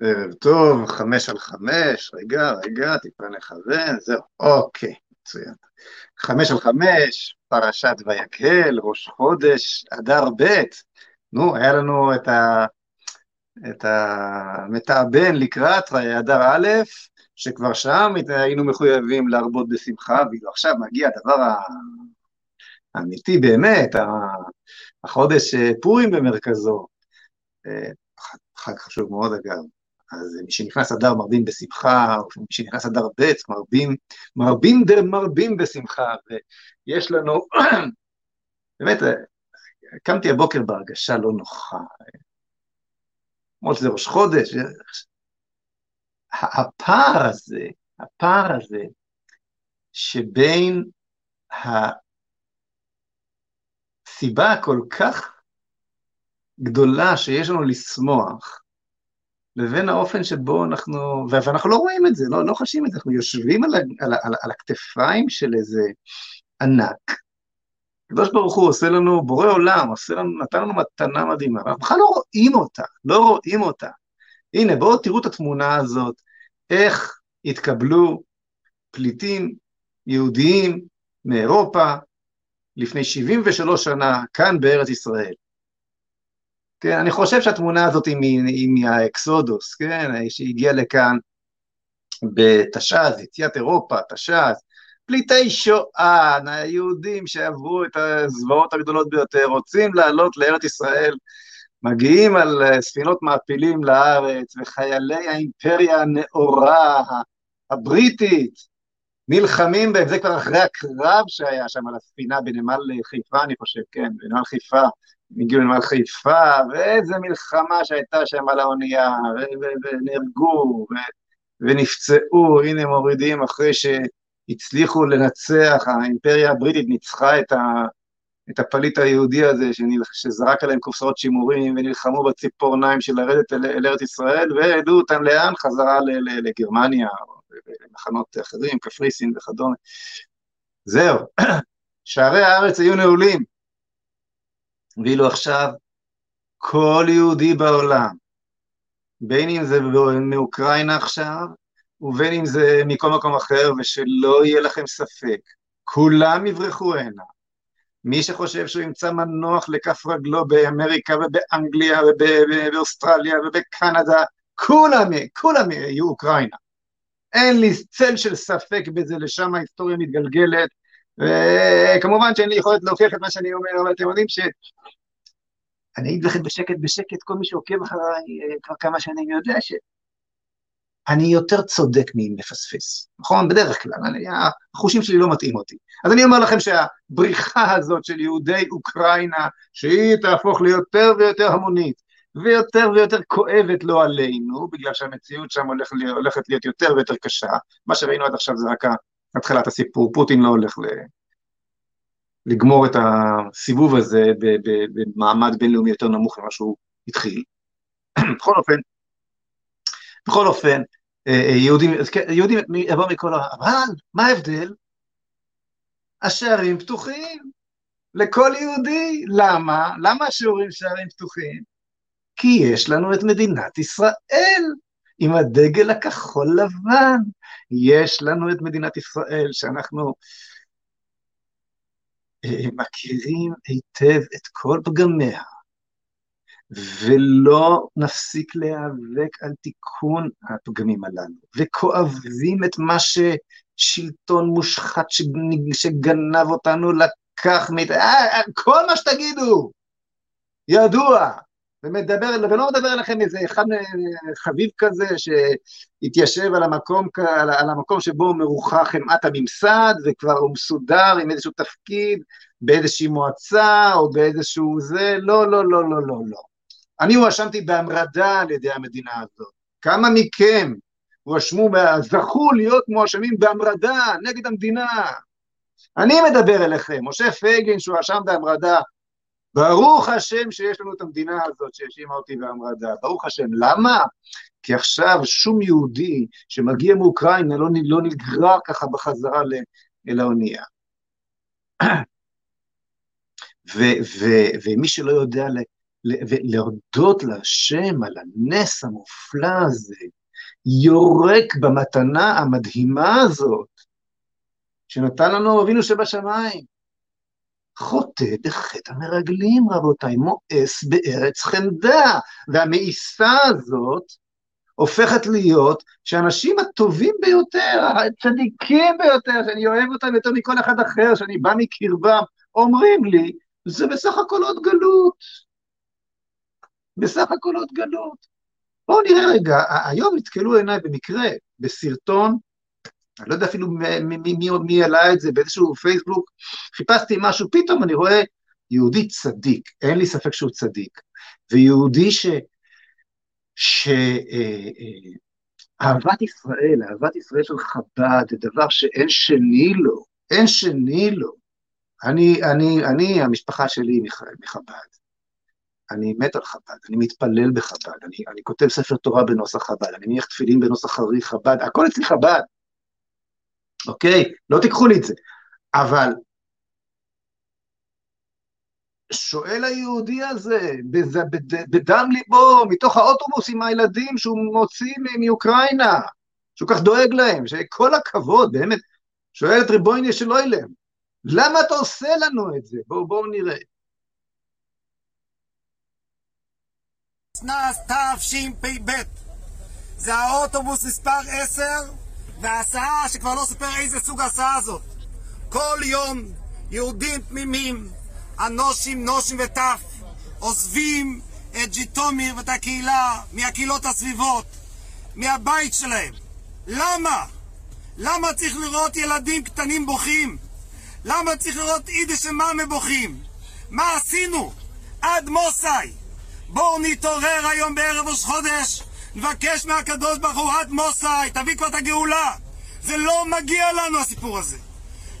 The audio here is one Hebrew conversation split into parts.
ערב טוב, חמש על חמש, רגע, רגע, טיפה נכוון, זהו, אוקיי, מצוין. חמש על חמש, פרשת ויקהל, ראש חודש, אדר ב', נו, היה לנו את, ה, את המתאבן לקראת אדר א', שכבר שם היינו מחויבים להרבות בשמחה, ואילו עכשיו מגיע הדבר האמיתי באמת, החודש פורים במרכזו, חג חשוב מאוד אגב, אז מי שנכנס אדר מרבים בשמחה, מי שנכנס אדר ב' מרבים, מרבים דה מרבים בשמחה, ויש לנו, באמת, קמתי הבוקר בהרגשה לא נוחה, למרות שזה ראש חודש, הפער הזה, הפער הזה, שבין הסיבה הכל כך גדולה שיש לנו לשמוח, לבין האופן שבו אנחנו, ואנחנו לא רואים את זה, לא, לא חשים את זה, אנחנו יושבים על, על, על, על הכתפיים של איזה ענק. הקדוש ברוך הוא עושה לנו, בורא עולם, עושה לנו, נתן לנו מתנה מדהימה, אנחנו בכלל לא רואים אותה, לא רואים אותה. הנה, בואו תראו את התמונה הזאת, איך התקבלו פליטים יהודיים מאירופה לפני 73 שנה, כאן בארץ ישראל. כן, אני חושב שהתמונה הזאת היא מהאקסודוס, כן, שהגיע לכאן בתש"ז, יציאת אירופה, תש"ז, פליטי שואה, היהודים שעברו את הזוועות הגדולות ביותר, רוצים לעלות לארץ ישראל, מגיעים על ספינות מעפילים לארץ, וחיילי האימפריה הנאורה הבריטית נלחמים בהם, זה כבר אחרי הקרב שהיה שם על הספינה בנמל חיפה, אני חושב, כן, בנמל חיפה, הגיעו לנמל חיפה, ואיזה מלחמה שהייתה שם על האונייה, ונהרגו, ונפצעו, הנה מורידים אחרי שהצליחו לנצח, האימפריה הבריטית ניצחה את, ה, את הפליט היהודי הזה, שזרק עליהם קופסאות שימורים, ונלחמו בציפורניים של לרדת אל, אל ארץ ישראל, והעלו אותם לאן? חזרה ל, ל, לגרמניה, למחנות אחרים, קפריסין וכדומה. זהו, שערי הארץ היו נעולים. ואילו עכשיו כל יהודי בעולם, בין אם זה מאוקראינה עכשיו, ובין אם זה מכל מקום אחר, ושלא יהיה לכם ספק, כולם יברחו הנה. מי שחושב שהוא ימצא מנוח לכף רגלו באמריקה ובאנגליה ובאוסטרליה ובקנדה, כולם, כולם יהיו אוקראינה. אין לי צל של ספק בזה, לשם ההיסטוריה מתגלגלת, וכמובן שאין לי יכולת להוכיח את מה שאני אומר, אבל אתם יודעים ש... אני אגיד לכם בשקט בשקט, כל מי שעוקב אחריי אה, כבר כמה שנים יודע שאני יותר צודק ממפספס, נכון? בדרך כלל, אני, החושים שלי לא מתאים אותי. אז אני אומר לכם שהבריחה הזאת של יהודי אוקראינה, שהיא תהפוך ליותר ויותר המונית, ויותר ויותר כואבת לא עלינו, בגלל שהמציאות שם הולכת להיות יותר ויותר קשה. מה שראינו עד עכשיו זה רק התחלת הסיפור, פוטין לא הולך ל... לגמור את הסיבוב הזה במעמד בינלאומי יותר נמוך ממה שהוא התחיל. בכל אופן, בכל אופן, אה, אה, יהודים, כן, יהודים יבוא מכל העולם, אבל מה ההבדל? השערים פתוחים לכל יהודי. למה? למה השיעורים שערים פתוחים? כי יש לנו את מדינת ישראל עם הדגל הכחול לבן. יש לנו את מדינת ישראל שאנחנו מכירים היטב את כל פגמיה, ולא נפסיק להיאבק על תיקון הפגמים הללו, וכואבים את מה ששלטון מושחת שגנב אותנו לקח, מת... אה, אה, כל מה שתגידו, ידוע, ומדבר, ולא מדבר אליכם איזה אחד חביב כזה שהתיישב על המקום, על, על המקום שבו מרוחך חמאת הממסד וכבר הוא מסודר עם איזשהו תפקיד באיזושהי מועצה או באיזשהו זה, לא, לא, לא, לא, לא, לא. אני הואשמתי בהמרדה על ידי המדינה הזאת. כמה מכם הואשמו, זכו להיות מואשמים בהמרדה נגד המדינה. אני מדבר אליכם, משה פייגלין שהואשם בהמרדה ברוך השם שיש לנו את המדינה הזאת שהאשימה אותי ואמרה דה, ברוך השם. למה? כי עכשיו שום יהודי שמגיע מאוקראינה לא, לא נגרר ככה בחזרה אל האונייה. ומי שלא יודע ולהודות להשם על הנס המופלא הזה, יורק במתנה המדהימה הזאת, שנתן לנו אבינו שבשמיים. חוטא בחטא המרגלים, רבותיי, מואס בארץ חמדה, והמאיסה הזאת הופכת להיות שהאנשים הטובים ביותר, הצדיקים ביותר, שאני אוהב אותם יותר מכל אחד אחר, שאני בא מקרבם, אומרים לי, זה בסך הכל עוד גלות. בסך הכל עוד גלות. בואו נראה רגע, היום נתקלו עיניי במקרה בסרטון, אני לא יודע אפילו מי, העלה את זה באיזשהו פייסבוק, חיפשתי משהו, פתאום אני רואה יהודי צדיק, אין לי ספק שהוא צדיק, ויהודי ש... שאהבת אה, אה, ישראל, אהבת ישראל של חב"ד, זה דבר שאין שני לו, אין שני לו. אני, אני, אני, המשפחה שלי מחב"ד. אני מת על חב"ד, אני מתפלל בחב"ד, אני, אני כותב ספר תורה בנוסח חב"ד, אני מניח תפילין בנוסח חרי חב"ד, הכל אצלי חב"ד, אוקיי? לא תיקחו לי את זה. אבל שואל היהודי הזה, בדם ליבו, מתוך האוטובוס עם הילדים שהוא מוציא מאוקראינה, שהוא כך דואג להם, שכל הכבוד, באמת, שואל את ריבויני שלא ילם, למה אתה עושה לנו את זה? בואו בוא נראה. תשפ"ב. זה האוטובוס מספר 10 וההסעה שכבר לא סופר איזה סוג ההסעה הזאת. כל יום יהודים תמימים, אנושים, נושים וטף, עוזבים את ג'יטומיר ואת הקהילה מהקהילות הסביבות, מהבית שלהם. למה? למה צריך לראות ילדים קטנים בוכים? למה צריך לראות יידיש ומאמה בוכים? מה עשינו? עד מוסאי. בואו נתעורר היום בערב ראש חודש, נבקש מהקדוש ברוך הוא עד מוסאי, תביא כבר את הגאולה. זה לא מגיע לנו הסיפור הזה.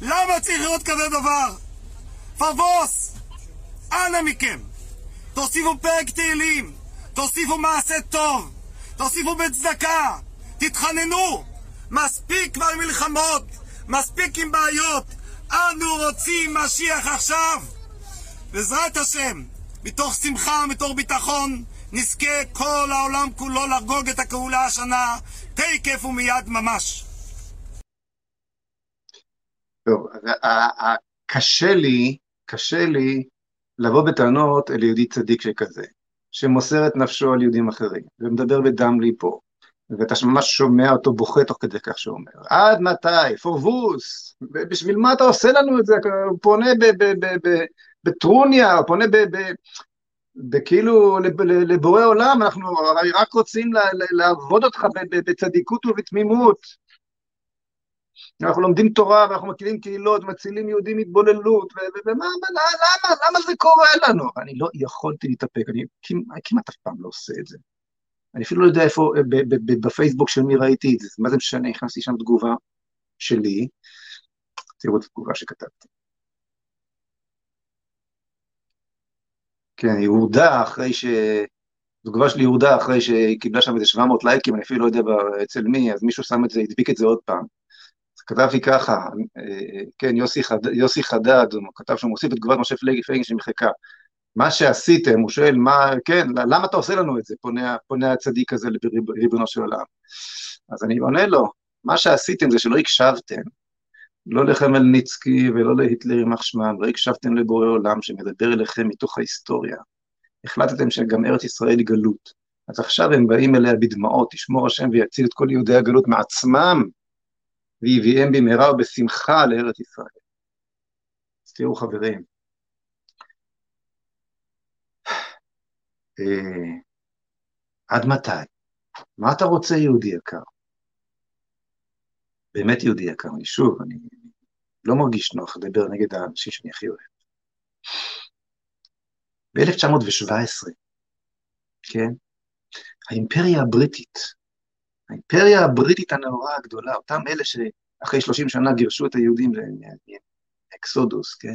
למה צריך לראות כזה דבר? פרבוס, אנא מכם, תוסיפו פרק תהילים, תוסיפו מעשה טוב, תוסיפו בצדקה, תתחננו. מספיק כבר מלחמות, מספיק עם בעיות. אנו רוצים משיח עכשיו. בעזרת השם, מתוך שמחה, מתוך ביטחון, נזכה כל העולם כולו לחגוג את הגאולה השנה, תקף ומיד ממש. טוב, קשה לי, קשה לי לבוא בטענות אל יהודי צדיק שכזה, שמוסר את נפשו על יהודים אחרים, ומדבר בדם ליבו, ואתה ממש שומע אותו בוכה תוך כדי כך שהוא אומר, עד מתי? פורבוס, בשביל מה אתה עושה לנו את זה? הוא פונה בטרוניה, הוא פונה בכאילו לבורא עולם, אנחנו רק רוצים לעבוד אותך בצדיקות ובתמימות. אנחנו לומדים תורה ואנחנו מכירים קהילות, מצילים יהודים מהתבוללות, ומה, למה, למה זה קורה לנו? אני לא יכולתי להתאפק, אני כמעט אף פעם לא עושה את זה. אני אפילו לא יודע איפה, בפייסבוק של מי ראיתי את זה, מה זה משנה, הכנסתי שם תגובה שלי, תראו את התגובה שכתבתי. כן, יהודה אחרי ש... תגובה של יהודה אחרי שהיא קיבלה שם איזה 700 לייקים, אני אפילו לא יודע אצל מי, אז מישהו שם את זה, הדביק את זה עוד פעם. כתבתי ככה, אה, כן, יוסי, חד, יוסי חדד, הוא כתב שהוא מוסיף את תגובת משה פייגין שמחכה. מה שעשיתם, הוא שואל, מה, כן, למה אתה עושה לנו את זה, פונה, פונה הצדיק הזה לריבונו של עולם. אז אני עונה לו, מה שעשיתם זה שלא הקשבתם, לא לחמלניצקי ולא להיטלר יימח שמם, לא הקשבתם לבורא עולם שמדבר אליכם מתוך ההיסטוריה. החלטתם שגם ארץ ישראל היא גלות. אז עכשיו הם באים אליה בדמעות, תשמור השם ויציל את כל יהודי הגלות מעצמם, ויביאם במהרה ובשמחה לארץ ישראל. אז תראו חברים, אה, עד מתי? מה אתה רוצה, יהודי יקר? באמת יהודי יקר, אני שוב, אני לא מרגיש נוח לדבר נגד האנשים שאני הכי אוהב. ב-1917, כן, האימפריה הבריטית, האימפריה הבריטית הנאורה הגדולה, אותם אלה שאחרי 30 שנה גירשו את היהודים לאקסודוס, כן,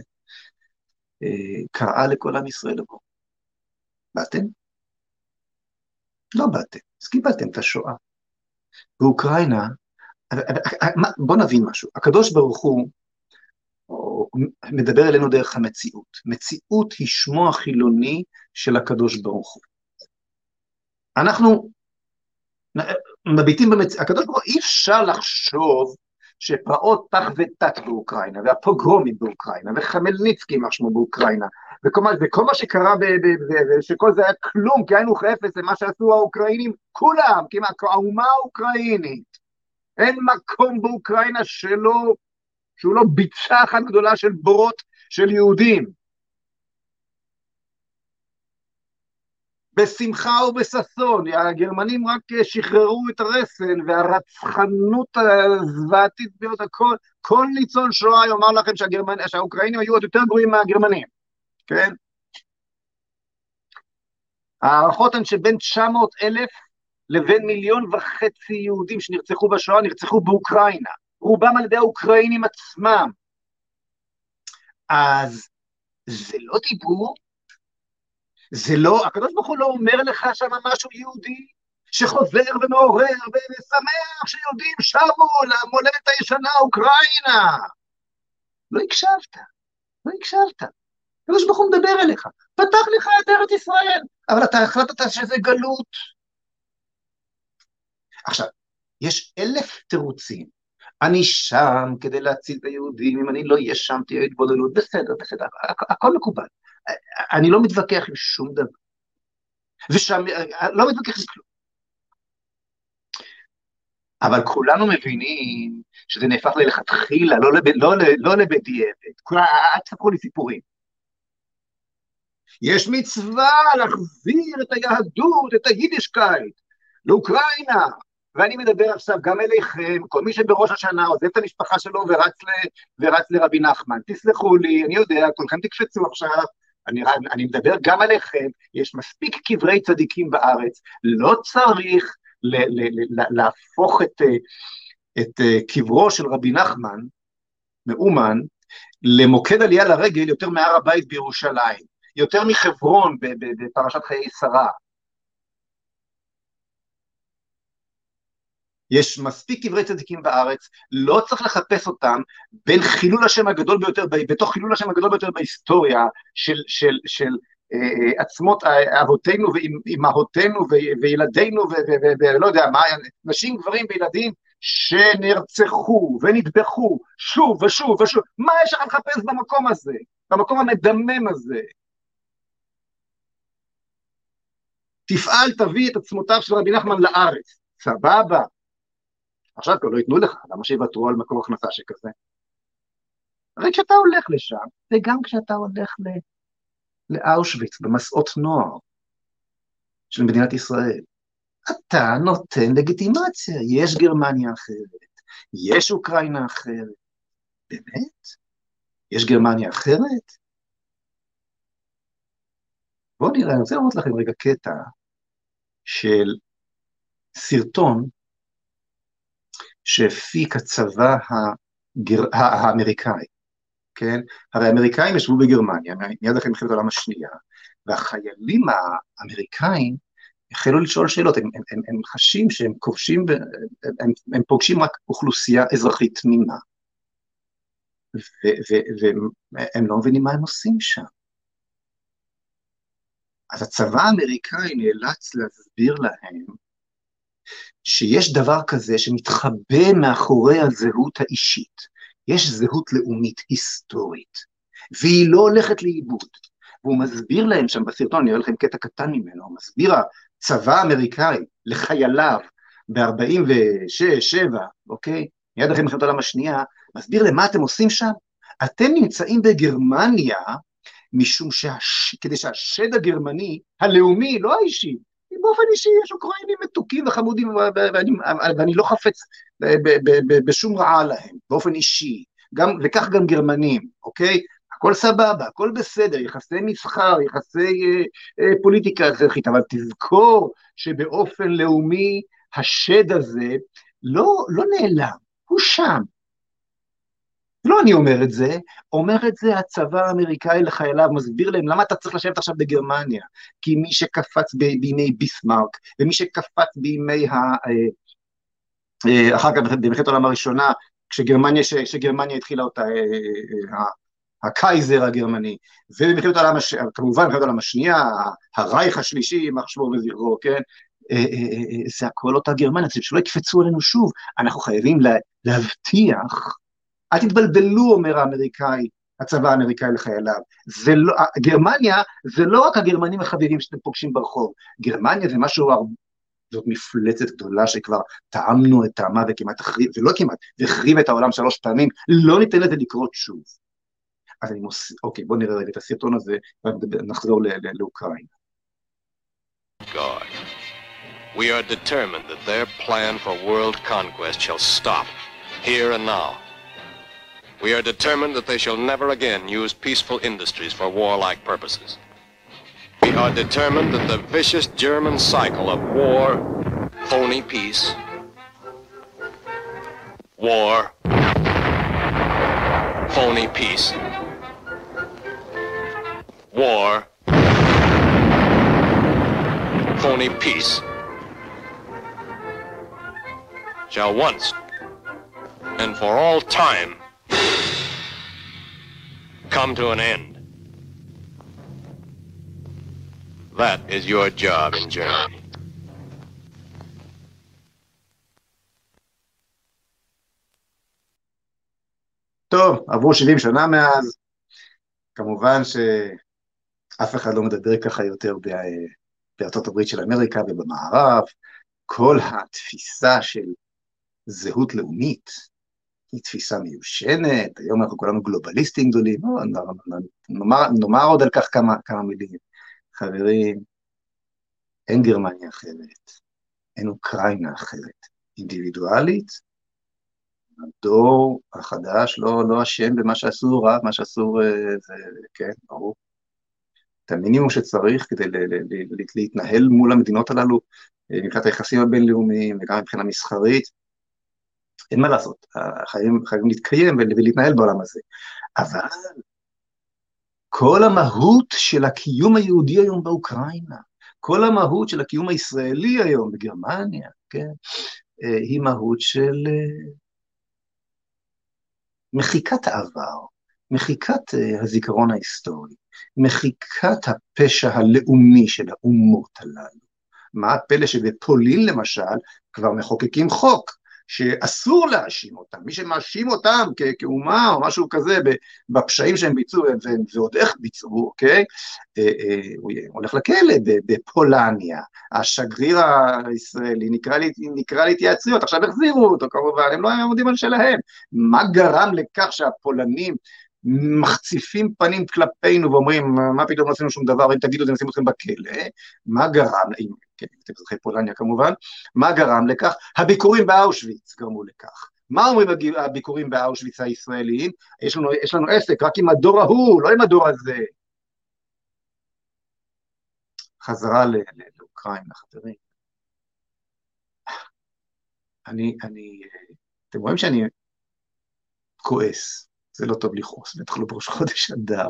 אה, קראה לכל עם ישראל לבוא. באתם? לא באתם, אז קיבלתם את השואה. באוקראינה בוא נבין משהו, הקדוש ברוך הוא מדבר אלינו דרך המציאות. מציאות היא שמו החילוני של הקדוש ברוך הוא. אנחנו מביטים במציאות, הקדוש ברוך הוא, אי אפשר לחשוב שפרעות פח ותת באוקראינה, והפוגרומים באוקראינה, וחמלניצקי יימח שמו באוקראינה, וכל מה, וכל מה שקרה, ב, ב, ב, שכל זה היה כלום, כי היינו חפץ למה שעשו האוקראינים, כולם, כמעט, האומה האוקראינית. אין מקום באוקראינה שלא, שהוא לא ביצה אחת גדולה של בורות של יהודים. בשמחה ובששון, הגרמנים רק שחררו את הרסן והרצחנות הזוועתית ביותר, כל, כל ניצול שואה יאמר לכם שהגרמנ... שהאוקראינים היו עוד יותר גרועים מהגרמנים, כן? ההערכות הן שבין 900 אלף לבין מיליון וחצי יהודים שנרצחו בשואה נרצחו באוקראינה, רובם על ידי האוקראינים עצמם. אז זה לא דיבור זה לא, הקדוש ברוך הוא לא אומר לך שם משהו יהודי שחוזר ומעורר ושמח שיהודים שבו למולדת הישנה אוקראינה. לא הקשבת, לא הקשבת. הקדוש ברוך הוא מדבר אליך, פתח לך את ארץ ישראל, אבל אתה החלטת שזה גלות. עכשיו, יש אלף תירוצים. אני שם כדי להציל את היהודים, אם אני לא אהיה שם תהיה התבוללות, בסדר, בסדר, הכל מקובל. אני לא מתווכח עם שום דבר. ושם, לא מתווכח עם כלום. אבל כולנו מבינים שזה נהפך ללכתחילה, לא, לב, לא, לא לבדיעבד. אל תספרו לי סיפורים. יש מצווה להחזיר את היהדות, את היידישקייט, לאוקראינה, ואני מדבר עכשיו גם אליכם, כל מי שבראש השנה עוזב את המשפחה שלו ורץ, ל, ורץ לרבי נחמן, תסלחו לי, אני יודע, כולכם תקפצו עכשיו, אני, אני מדבר גם עליכם, יש מספיק קברי צדיקים בארץ, לא צריך ל, ל, ל, להפוך את, את קברו של רבי נחמן, מאומן, למוקד עלייה לרגל יותר מהר הבית בירושלים, יותר מחברון בפרשת חיי שרה, יש מספיק קברי צדיקים בארץ, לא צריך לחפש אותם בין חילול השם הגדול ביותר, בתוך חילול השם הגדול ביותר בהיסטוריה של, של, של אה, אה עצמות אה, אבותינו ואימהותינו וילדינו ולא יודע מה, נשים, גברים וילדים שנרצחו ונטבחו שוב ושוב ושוב, מה יש לך לחפש במקום הזה, במקום המדמם הזה? תפעל, תביא את עצמותיו של רבי נחמן לארץ, סבבה, עכשיו כבר לא ייתנו לך, למה שיוותרו על מקור הכנסה שכזה? הרי כשאתה הולך לשם, וגם כשאתה הולך ל... לאושוויץ, במסעות נוער של מדינת ישראל, אתה נותן לגיטימציה, יש גרמניה אחרת, יש אוקראינה אחרת. באמת? יש גרמניה אחרת? בואו נראה, אני רוצה לראות לכם רגע קטע של סרטון שהפיק הצבא הגר... האמריקאי, כן? הרי האמריקאים ישבו בגרמניה מיד אחרי מלחמת העולם השנייה, והחיילים האמריקאים החלו לשאול שאלות, הם, הם, הם, הם חשים שהם כובשים, הם, הם פוגשים רק אוכלוסייה אזרחית תמימה, והם לא מבינים מה הם עושים שם. אז הצבא האמריקאי נאלץ להסביר להם שיש דבר כזה שמתחבא מאחורי הזהות האישית. יש זהות לאומית היסטורית, והיא לא הולכת לאיבוד. והוא מסביר להם שם בסרטון, אני אראה לכם קטע קטן ממנו, הוא מסביר הצבא האמריקאי לחייליו ב-46, 7, אוקיי? מיד אחרי מלחמת העולם השנייה, מסביר למה אתם עושים שם? אתם נמצאים בגרמניה משום שהש... כדי שהשד הגרמני, הלאומי, לא האישי, באופן אישי יש אוקראינים מתוקים וחמודים, ואני, ואני לא חפץ בשום רעה להם, באופן אישי, גם, וכך גם גרמנים, אוקיי? הכל סבבה, הכל בסדר, יחסי מסחר, יחסי אה, אה, פוליטיקה אזרחית, אבל תזכור שבאופן לאומי השד הזה לא, לא נעלם, הוא שם, לא אני אומר את זה, אומר את זה הצבא האמריקאי לחייליו, מסביר להם למה אתה צריך לשבת עכשיו בגרמניה, כי מי שקפץ בימי ביסמרק, ומי שקפץ בימי ה... אה, אה, אחר כך במלחמת העולם הראשונה, כשגרמניה, כשגרמניה התחילה אותה, הקייזר הגרמני, ובמלחמת העולם השנייה, כמובן במלחמת העולם השנייה, הרייך השלישי, יימח שמו וזכרו, כן? זה הכל אותה גרמניה, שלא יקפצו עלינו שוב, אנחנו חייבים להבטיח, אל תתבלבלו, אומר האמריקאי, הצבא האמריקאי לחייליו. זה לא, גרמניה זה לא רק הגרמנים החביבים שאתם פוגשים ברחוב, גרמניה זה משהו, זאת מפלצת גדולה שכבר טעמנו את טעמה וכמעט החריב, ולא כמעט, והחריב את העולם שלוש פעמים, לא ניתן לזה לקרות שוב. אז אני מוסיף, אוקיי, בואו נראה רגע את הסרטון הזה, ונחזור לאוקראינה. We are determined that their plan for world conquest shall stop, here and now. We are determined that they shall never again use peaceful industries for warlike purposes. We are determined that the vicious German cycle of war, phony peace, war, phony peace, war, phony peace, shall once and for all time come to an end. That is your job in Germany. טוב, עברו 70 שנה מאז, כמובן שאף אחד לא מדבר ככה יותר בארצות הברית של אמריקה ובמערב, כל התפיסה של זהות לאומית, היא תפיסה מיושנת, היום אנחנו כולנו גלובליסטים גדולים, לא, נאמר, נאמר עוד על כך כמה, כמה מילים. חברים, אין גרמניה אחרת, אין אוקראינה אחרת. אינדיבידואלית, הדור החדש לא, לא אשם במה שעשו רע, מה שעשו, אה, זה, כן, ברור. את המינימום שצריך כדי ל, ל, ל, להתנהל מול המדינות הללו, אה, מבחינת היחסים הבינלאומיים וגם מבחינה מסחרית, אין מה לעשות, חייבים, חייבים להתקיים ולהתנהל בעולם הזה. אבל כל המהות של הקיום היהודי היום באוקראינה, כל המהות של הקיום הישראלי היום בגרמניה, כן, אה, היא מהות של אה, מחיקת העבר, מחיקת אה, הזיכרון ההיסטורי, מחיקת הפשע הלאומי של האומות הללו. מה הפלא שבפולין למשל כבר מחוקקים חוק שאסור להאשים אותם, מי שמאשים אותם כאומה או משהו כזה בפשעים שהם ביצעו, ועוד איך ביצעו, אוקיי? אה, אה, הוא הולך לכלא בפולניה, השגריר הישראלי נקרא להתייעצויות, עכשיו החזירו אותו כמובן, הם לא היו עומדים על שלהם. מה גרם לכך שהפולנים מחציפים פנים כלפינו ואומרים, מה פתאום לא עשינו שום דבר, אם תגידו, זה נשים אתכם בכלא, מה גרם, אם כן, אזרחי פולניה כמובן, מה גרם לכך? הביקורים באושוויץ גרמו לכך. מה אומרים הביקורים באושוויץ הישראליים? יש לנו, יש לנו עסק רק עם הדור ההוא, לא עם הדור הזה. חזרה לאוקראינה, חברים. אני, אני, אתם רואים שאני כועס, זה לא טוב לכעוס, בטח לא בראש חודש אדר,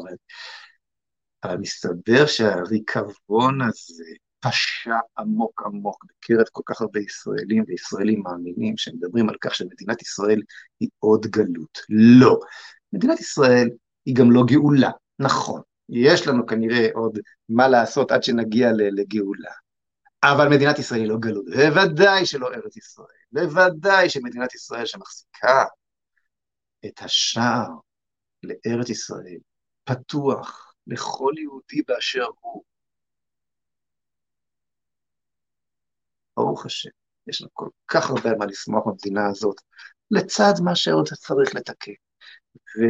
אבל מסתבר שהריקבון הזה פשע עמוק עמוק בקרב כל כך הרבה ישראלים וישראלים מאמינים שמדברים על כך שמדינת ישראל היא עוד גלות. לא. מדינת ישראל היא גם לא גאולה, נכון. יש לנו כנראה עוד מה לעשות עד שנגיע לגאולה. אבל מדינת ישראל היא לא גלות, בוודאי שלא ארץ ישראל, בוודאי שמדינת ישראל שמחזיקה את השער לארץ ישראל פתוח לכל יהודי באשר הוא, ברוך השם, יש לנו כל כך הרבה מה לשמוח במדינה הזאת, לצד מה שעוד צריך לתקן. ו,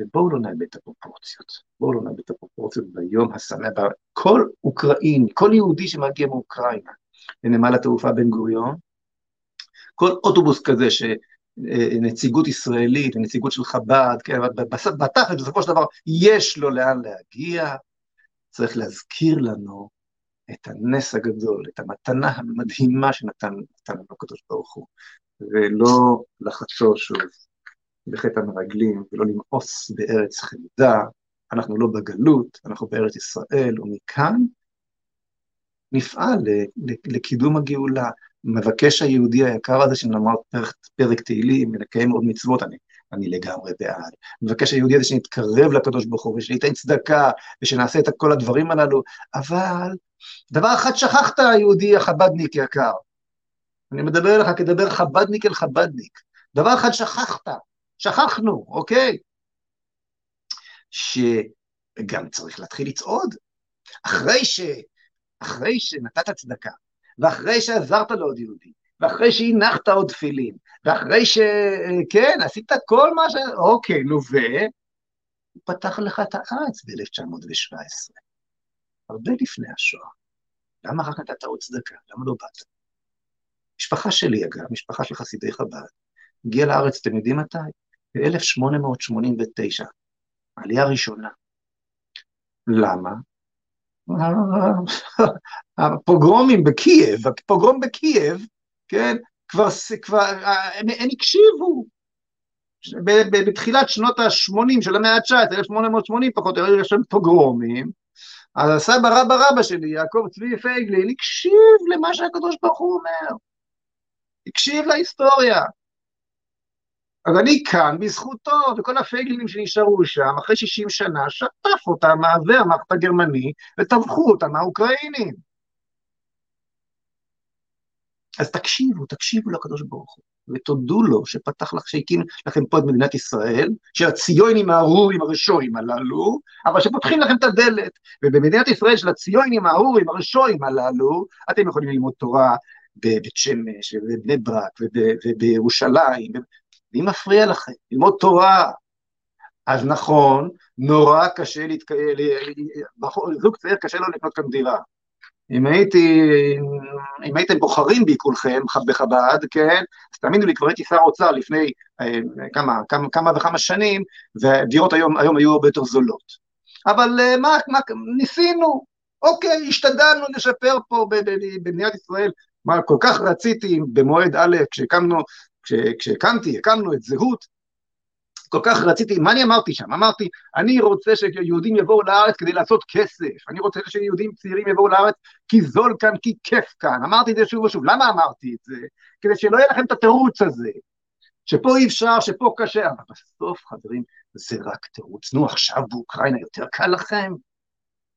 ובואו לא נאבד את הפרופורציות, בואו לא נאבד את הפרופורציות ביום השמח, כל אוקראיני, כל יהודי שמגיע מאוקראינה לנמל התעופה בן גוריון, כל אוטובוס כזה שנציגות ישראלית, נציגות של חב"ד, כן, בתכל'ס בסופו של דבר יש לו לאן להגיע, צריך להזכיר לנו את הנס הגדול, את המתנה המדהימה שנתן לנו הקדוש ברוך הוא, ולא לחצות שוב בחטא המרגלים, ולא למאוס בארץ חמדה, אנחנו לא בגלות, אנחנו בארץ ישראל, ומכאן נפעל לקידום הגאולה. מבקש היהודי היקר הזה שנאמר פרק, פרק תהילים ונקיים עוד מצוות, אני, אני לגמרי בעד. מבקש היהודי הזה שנתקרב לקדוש ברוך הוא ושניתן צדקה ושנעשה את כל הדברים הללו, אבל דבר אחד שכחת, היהודי החבדניק יקר. אני מדבר אליך כדבר חבדניק אל חבדניק. דבר אחד שכחת, שכחנו, אוקיי? שגם צריך להתחיל לצעוד. אחרי, ש... אחרי שנתת צדקה, ואחרי שעזרת לעוד יהודי, ואחרי שהנחת עוד תפילין, ואחרי ש... כן, עשית כל מה ש... אוקיי, נו ו... הוא פתח לך את הארץ ב-1917, הרבה לפני השואה. למה רק נתת עוד צדקה? למה לא באת? משפחה שלי, אגב, משפחה של חסידי חב"ד, הגיעה לארץ, אתם יודעים מתי? ב-1889, עלייה ראשונה. למה? הפוגרומים בקייב, הפוגרום בקייב, כן, כבר, כבר הם, הם הקשיבו. בתחילת שנות ה-80 של המאה ה-19, 1880 פחות יש שם פוגרומים, אז הסבא רבא רבא שלי, יעקב צבי פייגלין, הקשיב למה שהקדוש ברוך הוא אומר. הקשיב להיסטוריה. אז אני כאן בזכותו, וכל הפייגלינים שנשארו שם, אחרי 60 שנה, שטף אותם מעוור המערכת הגרמני, וטבחו אותם האוקראינים. אז תקשיבו, תקשיבו לקדוש ברוך הוא, ותודו לו שפתח לך, שהקים לכם פה את מדינת ישראל, שהציונים הארורים הרשועים הללו, אבל שפותחים לכם את הדלת, ובמדינת ישראל של הציונים הארורים הרשועים הללו, אתם יכולים ללמוד תורה בבית שמש, ובבני ברק, ובירושלים, מי מפריע לכם? ללמוד תורה. אז נכון, נורא קשה להתקיים, זוג צעיר קשה לו לקנות כאן דירה. אם הייתי, אם הייתם בוחרים בי כולכם בחב"ד, כן, אז תאמינו לי, כבר הייתי שר אוצר לפני אה, כמה, כמה, כמה וכמה שנים, ודירות היום, היום היו הרבה יותר זולות. אבל אה, מה, מה, ניסינו, אוקיי, השתדלנו לשפר פה במדינת ישראל, מה כל כך רציתי במועד א', כשהקמנו כשהקמתי, הקמנו את זהות, כל כך רציתי, מה אני אמרתי שם? אמרתי, אני רוצה שיהודים יבואו לארץ כדי לעשות כסף, אני רוצה שיהודים צעירים יבואו לארץ כי זול כאן, כי כיף כאן, אמרתי את זה שוב ושוב, למה אמרתי את זה? כדי שלא יהיה לכם את התירוץ הזה, שפה אי אפשר, שפה קשה, אבל בסוף, חברים, זה רק תירוץ. נו, עכשיו באוקראינה יותר קל לכם?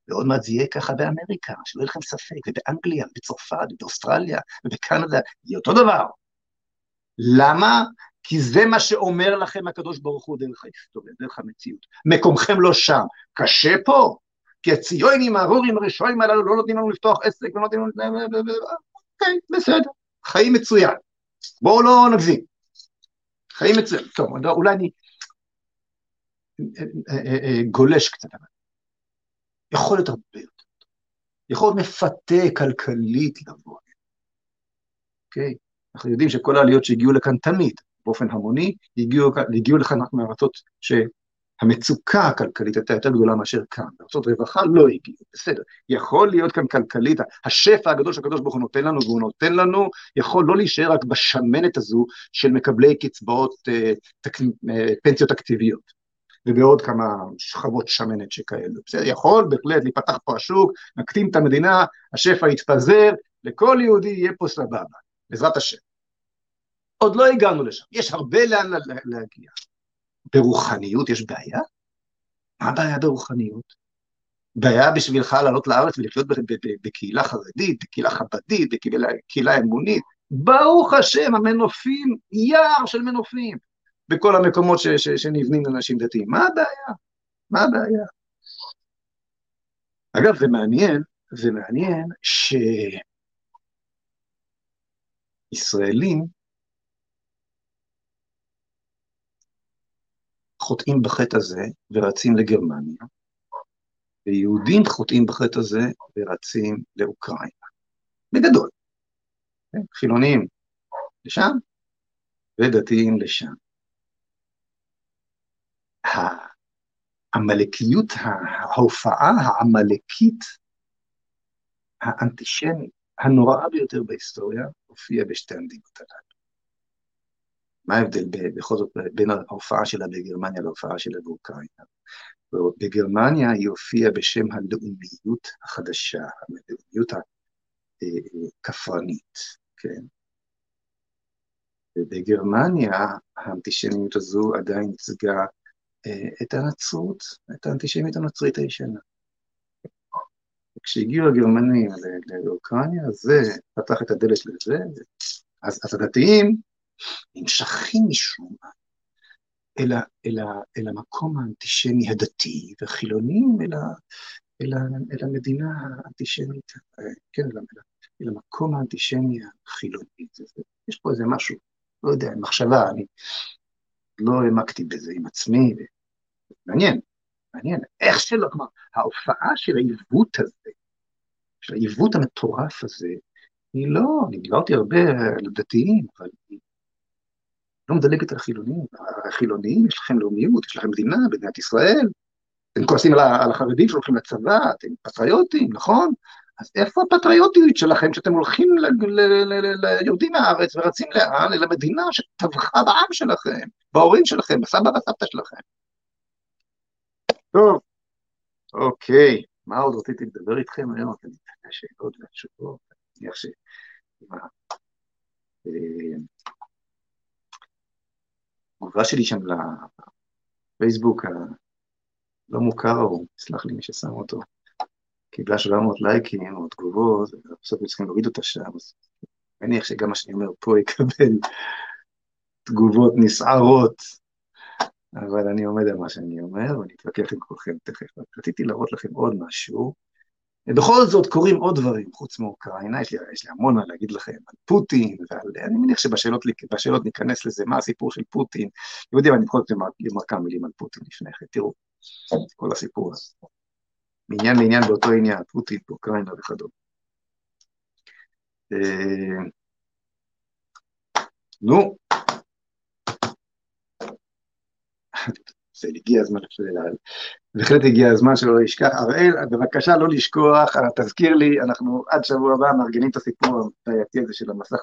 ועוד מעט זה יהיה ככה באמריקה, שלא יהיה לכם ספק, ובאנגליה, ובצרפת, ובאוסטרליה, ובקנדה, יהיה אותו דבר. למה? כי זה מה שאומר לכם הקדוש ברוך הוא דרך ההיסטוריה, דרך המציאות. מקומכם לא שם. קשה פה, כי הציונים, הארורים, הרשועים הללו לא נותנים לנו לפתוח עסק ולא נותנים לנו... אוקיי, בסדר, חיים מצוין. בואו לא נגזים. חיים מצוין. טוב, אולי אני גולש קצת, יכול להיות הרבה יותר. יכול להיות מפתה כלכלית לבוא. אוקיי? אנחנו יודעים שכל העליות שהגיעו לכאן תמיד, באופן המוני, הגיעו, הגיעו לכאן רק מארצות שהמצוקה הכלכלית הייתה יותר גדולה מאשר כאן. בארצות רווחה לא הגיעו, בסדר. יכול להיות כאן כלכלית, השפע הגדול שהקדוש ברוך הוא נותן לנו, והוא נותן לנו, יכול לא להישאר רק בשמנת הזו של מקבלי קצבאות, אה, תק, אה, פנסיות אקטיביות. ובעוד כמה שכבות שמנת שכאלו. בסדר, יכול בהחלט להיפתח פה השוק, נקטים את המדינה, השפע יתפזר, לכל יהודי יהיה פה סבבה. בעזרת השם. עוד לא הגענו לשם, יש הרבה לאן להגיע. ברוחניות יש בעיה? מה הבעיה ברוחניות? בעיה בשבילך לעלות לארץ ולחיות בקהילה חרדית, בקהילה חבדית, בקהילה אמונית? ברוך השם, המנופים, יער של מנופים, בכל המקומות ש, ש, שנבנים לאנשים דתיים. מה הבעיה? מה הבעיה? אגב, זה מעניין, זה מעניין ש... חוטאים בחטא הזה ורצים לגרמניה, ויהודים חוטאים בחטא הזה ורצים לאוקראינה. בגדול. כן? חילונים לשם ודתיים לשם. העמלקיות, ההופעה העמלקית האנטישמית הנוראה ביותר בהיסטוריה הופיעה בשתי המדינות הללו. מה ההבדל בכל זאת בין ההופעה שלה בגרמניה להופעה שלה באוקראינה? בגרמניה היא הופיעה בשם הלאומיות החדשה, הלאומיות הכפרנית, כן? ובגרמניה האנטישמיות הזו עדיין ייצגה אה, את הנצרות, את האנטישמיות הנוצרית הישנה. כשהגיעו הגרמנים לאוקראינה, זה פתח את הדלת לזה, אז הדתיים נמשכים משום מה אל, אל, אל המקום האנטישמי הדתי, והחילונים אל, אל, אל המדינה האנטישמית, כן, אל, אל המקום האנטישמי החילוני. יש פה איזה משהו, לא יודע, מחשבה, אני לא העמקתי בזה עם עצמי, מעניין, מעניין, איך שלא, כלומר, ההופעה של העיוות הזה, של העיוות המטורף הזה, היא לא, אני דיברתי הרבה על הדתיים, אבל היא לא מדלגת על החילונים. החילונים, יש לכם לאומיות, יש לכם מדינה, מדינת ישראל, אתם כועסים על החרדים שהולכים לצבא, אתם פטריוטים, נכון? אז איפה הפטריוטיות שלכם שאתם הולכים ליהודים מהארץ ורצים לאן? אל המדינה שטבחה בעם שלכם, בהורים שלכם, בסבא ובסבתא שלכם. טוב, אוקיי, מה עוד רציתי לדבר איתכם היום? אני מתנה שאלות והתשובות, אני מניח ש... התגובה שלי שם לפייסבוק הלא מוכר ההוא, סלח לי מי ששם אותו, קיבלה 700 לייקים או תגובות, ובסוף צריכים להוריד אותה שם, אז מניח שגם מה שאני אומר פה יקבל תגובות נסערות, אבל אני עומד על מה שאני אומר, ואני אתווכח עם כולכם תכף. רציתי להראות לכם עוד משהו. בכל זאת קורים עוד דברים חוץ מאוקראינה, יש לי, יש לי המון מה להגיד לכם על פוטין, ואני מניח שבשאלות ניכנס לזה, מה הסיפור של פוטין. אתם יודעים, אני בכל זאת אומר כמה מילים על פוטין לפני כן, תראו, כל הסיפור הזה. מעניין לעניין באותו עניין, פוטין, אוקראינה וכדומה. אה, נו, הגיע הזמן בהחלט הגיע הזמן שלא לשכח. אראל, בבקשה לא לשכוח, תזכיר לי, אנחנו עד שבוע הבא מארגנים את הסיפור הבעייתי הזה של המסך,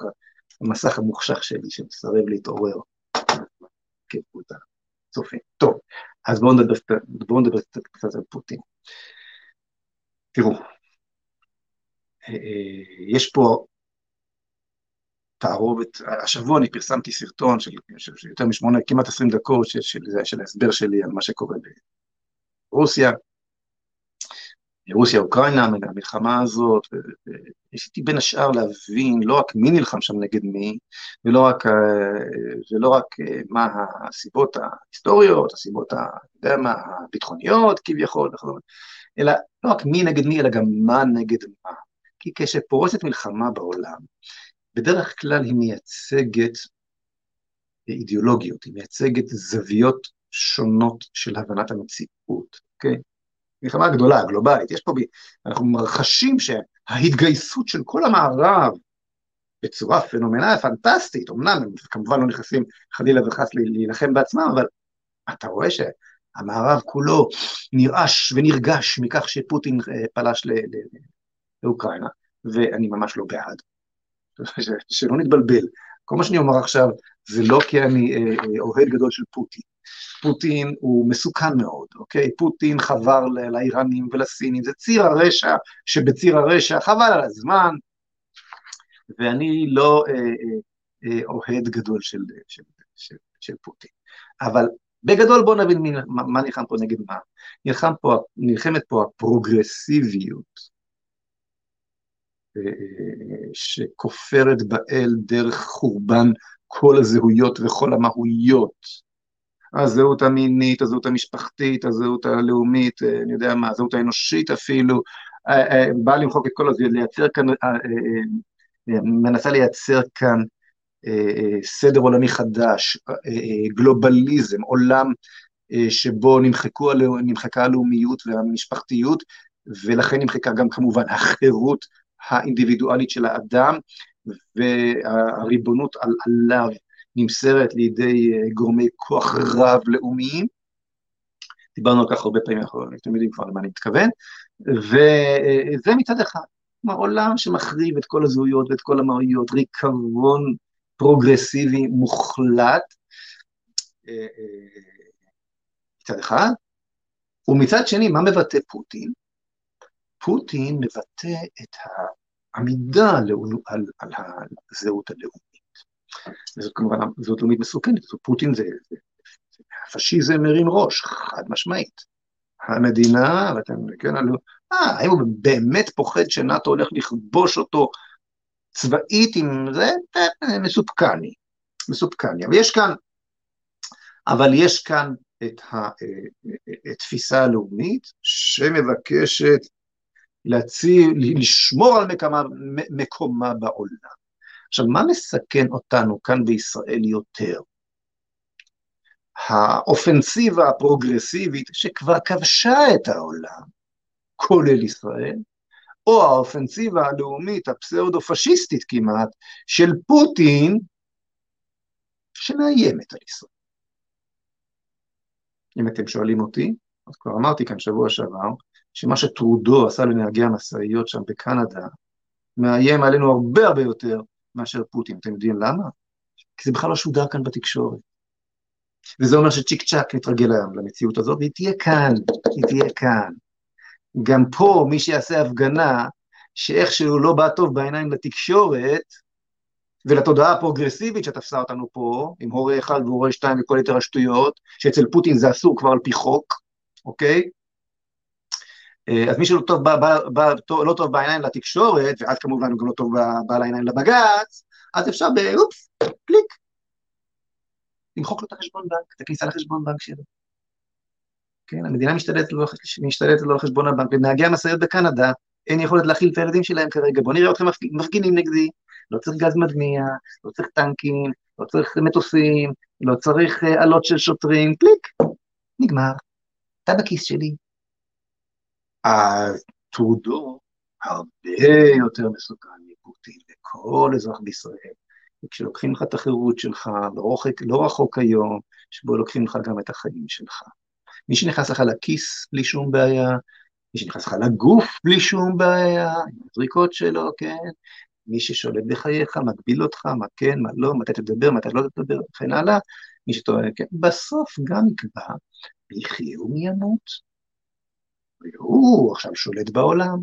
המסך המוחשך שלי, שמסרב להתעורר. צופים. טוב, אז בואו נדבר, בואו נדבר קצת על פוטין. תראו, אה, אה, יש פה תערובת, השבוע אני פרסמתי סרטון של, של, של יותר משמונה, כמעט עשרים דקות של, של, של ההסבר שלי על מה שקורה ברוסיה, רוסיה אוקראינה, המלחמה הזאת, וניסיתי בין השאר להבין לא רק מי נלחם שם נגד מי, ולא רק, ולא רק מה הסיבות ההיסטוריות, הסיבות, ה, יודע מה, הביטחוניות כביכול, אלא לא רק מי נגד מי, אלא גם מה נגד מה. כי כשפורסת מלחמה בעולם, בדרך כלל היא מייצגת אידיאולוגיות, היא מייצגת זוויות שונות של הבנת המציאות, אוקיי? מלחמה גדולה, גלובלית, יש פה, אנחנו מרחשים שההתגייסות של כל המערב בצורה פנומנלית, פנטסטית, אמנם הם כמובן לא נכנסים חלילה וחס להילחם בעצמם, אבל אתה רואה שהמערב כולו נרעש ונרגש מכך שפוטין אה, פלש לאוקראינה, ואני ממש לא בעד. שלא נתבלבל. כל מה שאני אומר עכשיו זה לא כי אני אה, אה, אוהד גדול של פוטין. פוטין הוא מסוכן מאוד, אוקיי? פוטין חבר לאיראנים ולסינים, זה ציר הרשע שבציר הרשע, חבל על הזמן, ואני לא אה, אוהד גדול של, של, של, של פוטין. אבל בגדול בואו נבין מה, מה נלחם פה נגד מה. נלחם פה, נלחמת פה הפרוגרסיביות שכופרת באל דרך חורבן כל הזהויות וכל המהויות. הזהות המינית, הזהות המשפחתית, הזהות הלאומית, אה, אני יודע מה, הזהות האנושית אפילו, אה, אה, באה למחוק את כל הזה, לייצר כאן, מנסה לייצר כאן סדר עולמי חדש, גלובליזם, עולם שבו נמחקו, נמחקה הלאומיות והמשפחתיות, ולכן נמחקה גם כמובן החירות האינדיבידואלית של האדם, והריבונות על, עליו נמסרת לידי אה, גורמי כוח רב-לאומיים. דיברנו על כך הרבה פעמים, אתם יודעים כבר למה אני מתכוון, וזה מצד אחד. כלומר, עולם שמחריב את כל הזהויות ואת כל המהויות, ריקבון פרוגרסיבי מוחלט, אה, אה, מצד אחד, ומצד שני, מה מבטא פוטין? פוטין מבטא את עמידה על, על, הזהות הלאומית. וזאת כמובן זהות לאומית מסוכנת, פוטין זה, זה, זה פשיזם מרים ראש, חד משמעית. המדינה, ואתם, כן, עלו, אה, האם הוא באמת פוחד שנאט"ו הולך לכבוש אותו צבאית עם זה? אה, מסופקני, מסופקני. אבל יש כאן, אבל יש כאן את התפיסה הלאומית שמבקשת להציב, לשמור על מקומה, מקומה בעולם. עכשיו, מה מסכן אותנו כאן בישראל יותר? האופנסיבה הפרוגרסיבית שכבר כבשה את העולם, כולל ישראל, או האופנסיבה הלאומית הפסאודו-פשיסטית כמעט של פוטין, שמאיימת על ישראל. אם אתם שואלים אותי, אז כבר אמרתי כאן שבוע שעבר, שמה שטרודו עשה לנהגי המשאיות שם בקנדה, מאיים עלינו הרבה הרבה יותר מאשר פוטין. אתם יודעים למה? כי זה בכלל לא שודר כאן בתקשורת. וזה אומר שצ'יק צ'אק נתרגל היום למציאות הזאת, והיא תהיה כאן, היא תהיה כאן. גם פה מי שיעשה הפגנה, שאיכשהו לא בא טוב בעיניים לתקשורת, ולתודעה הפרוגרסיבית שתפסה אותנו פה, עם הורה אחד והורה שתיים וכל יתר השטויות, שאצל פוטין זה אסור כבר על פי חוק, אוקיי? אה, אז מי שלא טוב, בא, בא, בא, לא טוב בעיניים לתקשורת, ואז כמובן הוא גם לא טוב בעיניים לבג"ץ, אז אפשר באופס, קליק, למחוק לו את החשבון בנק, את הכניסה לחשבון בנק שלו. כן, המדינה משתלטת לו, משתלטת לו על חשבון הבנק, לנהגי המשאיות בקנדה אין יכולת להכיל את הילדים שלהם כרגע, בואו נראה אתכם מפגינים נגדי, לא צריך גז מדמיע, לא צריך טנקים, לא צריך מטוסים, לא צריך אלות של שוטרים, קליק, נגמר, אתה בכיס שלי. טרודו הרבה יותר מסוכן מפוטין לכל אזרח בישראל. וכשלוקחים לך את החירות שלך, לא רחוק, לא רחוק היום, שבו לוקחים לך גם את החיים שלך. מי שנכנס לך לכיס בלי שום בעיה, מי שנכנס לך לגוף בלי שום בעיה, עם הזריקות שלו, כן? מי ששולט בחייך, מגביל אותך, מה כן, מה לא, מתי תדבר, מתי לא תדבר, וכן הלאה, מי שטוען, כן, בסוף גם יקבע מי יחיה ומי ימות. והוא עכשיו שולט בעולם.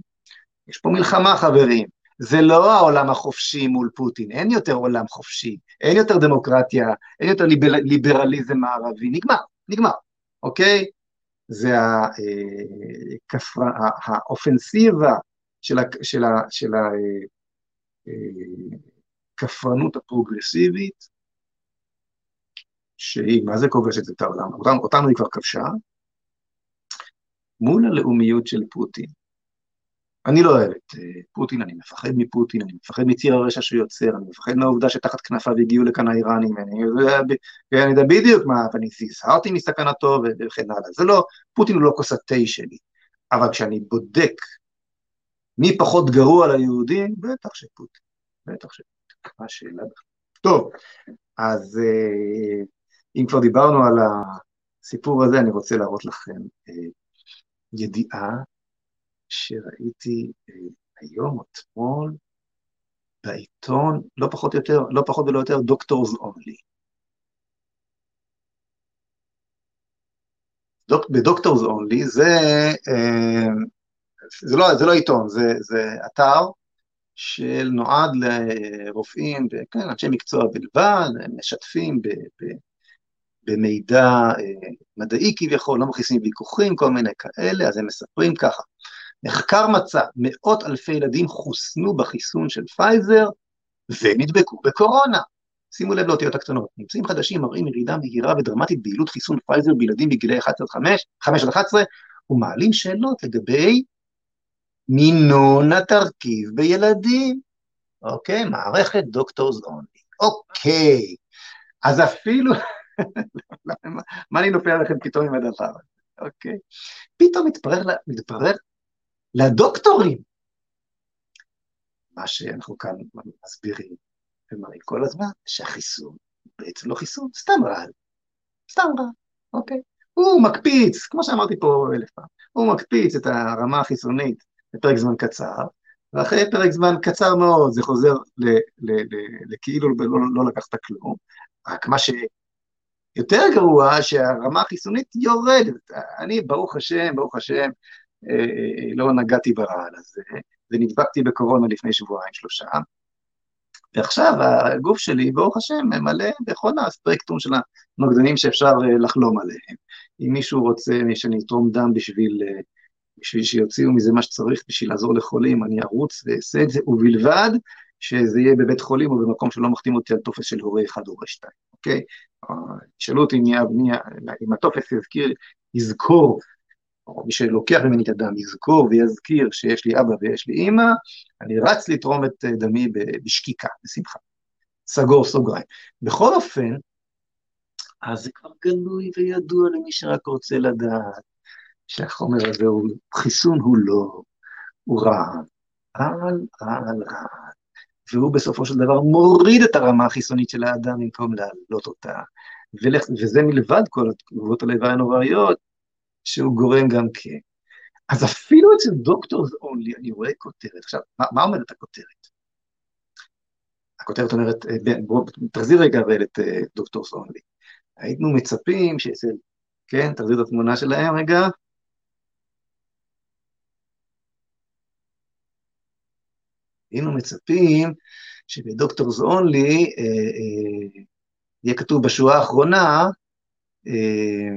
יש פה מלחמה, חברים. זה לא העולם החופשי מול פוטין, אין יותר עולם חופשי, אין יותר דמוקרטיה, אין יותר ליבר, ליברליזם מערבי, נגמר, נגמר, אוקיי? זה הכפר, האופנסיבה של, של, של הכפרנות הפרוגרסיבית, שהיא, מה זה כובשת את העולם? אותנו, אותנו היא כבר כבשה, מול הלאומיות של פוטין. אני לא אוהב את אה, פוטין, אני מפחד מפוטין, אני מפחד מציר הרשע שהוא יוצר, אני מפחד מהעובדה שתחת כנפיו הגיעו לכאן האיראנים, אני יודע, יודע בדיוק מה, ואני הזהרתי מסכנתו וכן הלאה. זה לא, פוטין הוא לא כוס התה שלי, אבל כשאני בודק מי פחות גרוע ליהודים, בטח שפוטין, בטח שפוטין, מה השאלה בכלל. טוב, אז אה, אם כבר דיברנו על הסיפור הזה, אני רוצה להראות לכם אה, ידיעה שראיתי אה, היום או אתמול בעיתון, לא פחות, יותר, לא פחות ולא יותר, דוקטורס אונלי. דוק, ב Doctors Only זה, אה, זה, לא, זה לא עיתון, זה, זה אתר של נועד לרופאים וכן, אנשי מקצוע בלבד, הם משתפים ב, ב, במידע אה, מדעי כביכול, לא מכניסים ויכוחים, כל מיני כאלה, אז הם מספרים ככה. מחקר מצא, מאות אלפי ילדים חוסנו בחיסון של פייזר ונדבקו בקורונה. שימו לב לאותיות הקטנות. ממצאים חדשים מראים ירידה מהירה ודרמטית ביעילות חיסון פייזר בילדים בגילי 1 עד 5, 5 עד 11, ומעלים שאלות לגבי מינון התרכיב בילדים. אוקיי, מערכת דוקטור זוני. אוקיי, אז אפילו, מה אני נופל עליכם פתאום עם הדבר הזה? אוקיי. פתאום מתברר, מתברר לדוקטורים. מה שאנחנו כאן מסבירים ומראים כל הזמן, שהחיסון בעצם לא חיסון, סתם רעל. סתם רעל, אוקיי? הוא מקפיץ, כמו שאמרתי פה אלף פעם, הוא מקפיץ את הרמה החיסונית לפרק זמן קצר, ואחרי פרק זמן קצר מאוד זה חוזר לכאילו לא, לא, לא לקחת כלום, רק מה שיותר גרוע, שהרמה החיסונית יורדת. אני, ברוך השם, ברוך השם, אה, לא נגעתי ברעל הזה, ונדבקתי בקורונה לפני שבועיים, שלושה, ועכשיו הגוף שלי, ברוך השם, מלא בכל הספקטרום של הנוגדנים שאפשר אה, לחלום עליהם. אם מישהו רוצה שאני אתרום דם בשביל, אה, בשביל שיוציאו מזה מה שצריך בשביל לעזור לחולים, אני ארוץ ואעשה את זה, ובלבד שזה יהיה בבית חולים או במקום שלא מחתים אותי על טופס של הורה אחד או הורה שתיים, אוקיי? שאלו אותי אם הטופס יזכיר, יזכור או מי שלוקח ממני את הדם יזכור ויזכיר שיש לי אבא ויש לי אימא, אני רץ לתרום את אה, דמי בשקיקה, בשמחה. סגור סוגריים. בכל אופן, אז זה כבר גלוי וידוע למי שרק רוצה לדעת שהחומר הזה הוא, חיסון הוא לא, הוא רע, רעל, רעל, רעל. והוא בסופו של דבר מוריד את הרמה החיסונית של האדם במקום להעלות אותה. וזה מלבד כל התגובות הלוואי הנוראיות, שהוא גורם גם כן. אז אפילו אצל Doctors Only אני רואה כותרת. עכשיו, מה, מה אומרת הכותרת? הכותרת אומרת, אה, בוא, תחזיר רגע אבל את אה, Doctors Only. היינו מצפים שאצל, כן, תחזיר את התמונה שלהם רגע. היינו מצפים שב Doctors Only אה, אה, יהיה כתוב בשורה האחרונה, אה,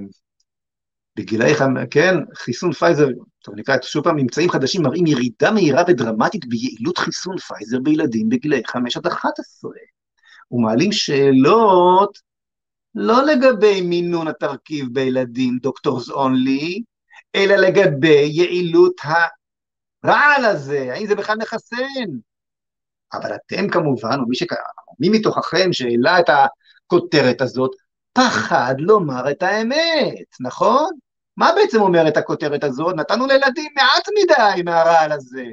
בגילאי, כן, חיסון פייזר, טוב נקרא את שוב פעם, ממצאים חדשים מראים ירידה מהירה ודרמטית ביעילות חיסון פייזר בילדים בגילאי 5 עד 11, ומעלים שאלות לא לגבי מינון התרכיב בילדים Doctors Only, אלא לגבי יעילות הרעל הזה, האם זה בכלל מחסן? אבל אתם כמובן, או מי, שק... מי מתוככם שהעלה את הכותרת הזאת, פחד לומר את האמת, נכון? מה בעצם אומרת הכותרת הזאת? נתנו לילדים מעט מדי מהרעל הזה.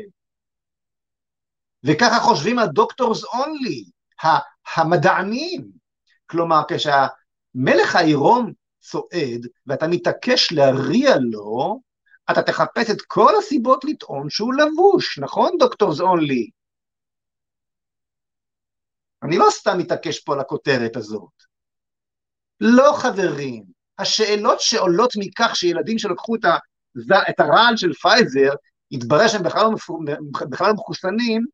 וככה חושבים ה Doctors Only, המדענים. כלומר, כשהמלך העירום צועד ואתה מתעקש להריע לו, אתה תחפש את כל הסיבות לטעון שהוא לבוש, נכון, Doctors Only? אני לא סתם מתעקש פה על הכותרת הזאת. לא, חברים. השאלות שעולות מכך שילדים שלקחו את, ה, את הרעל של פייזר, התברר שהם בכלל לא, בכלל לא מחוסנים,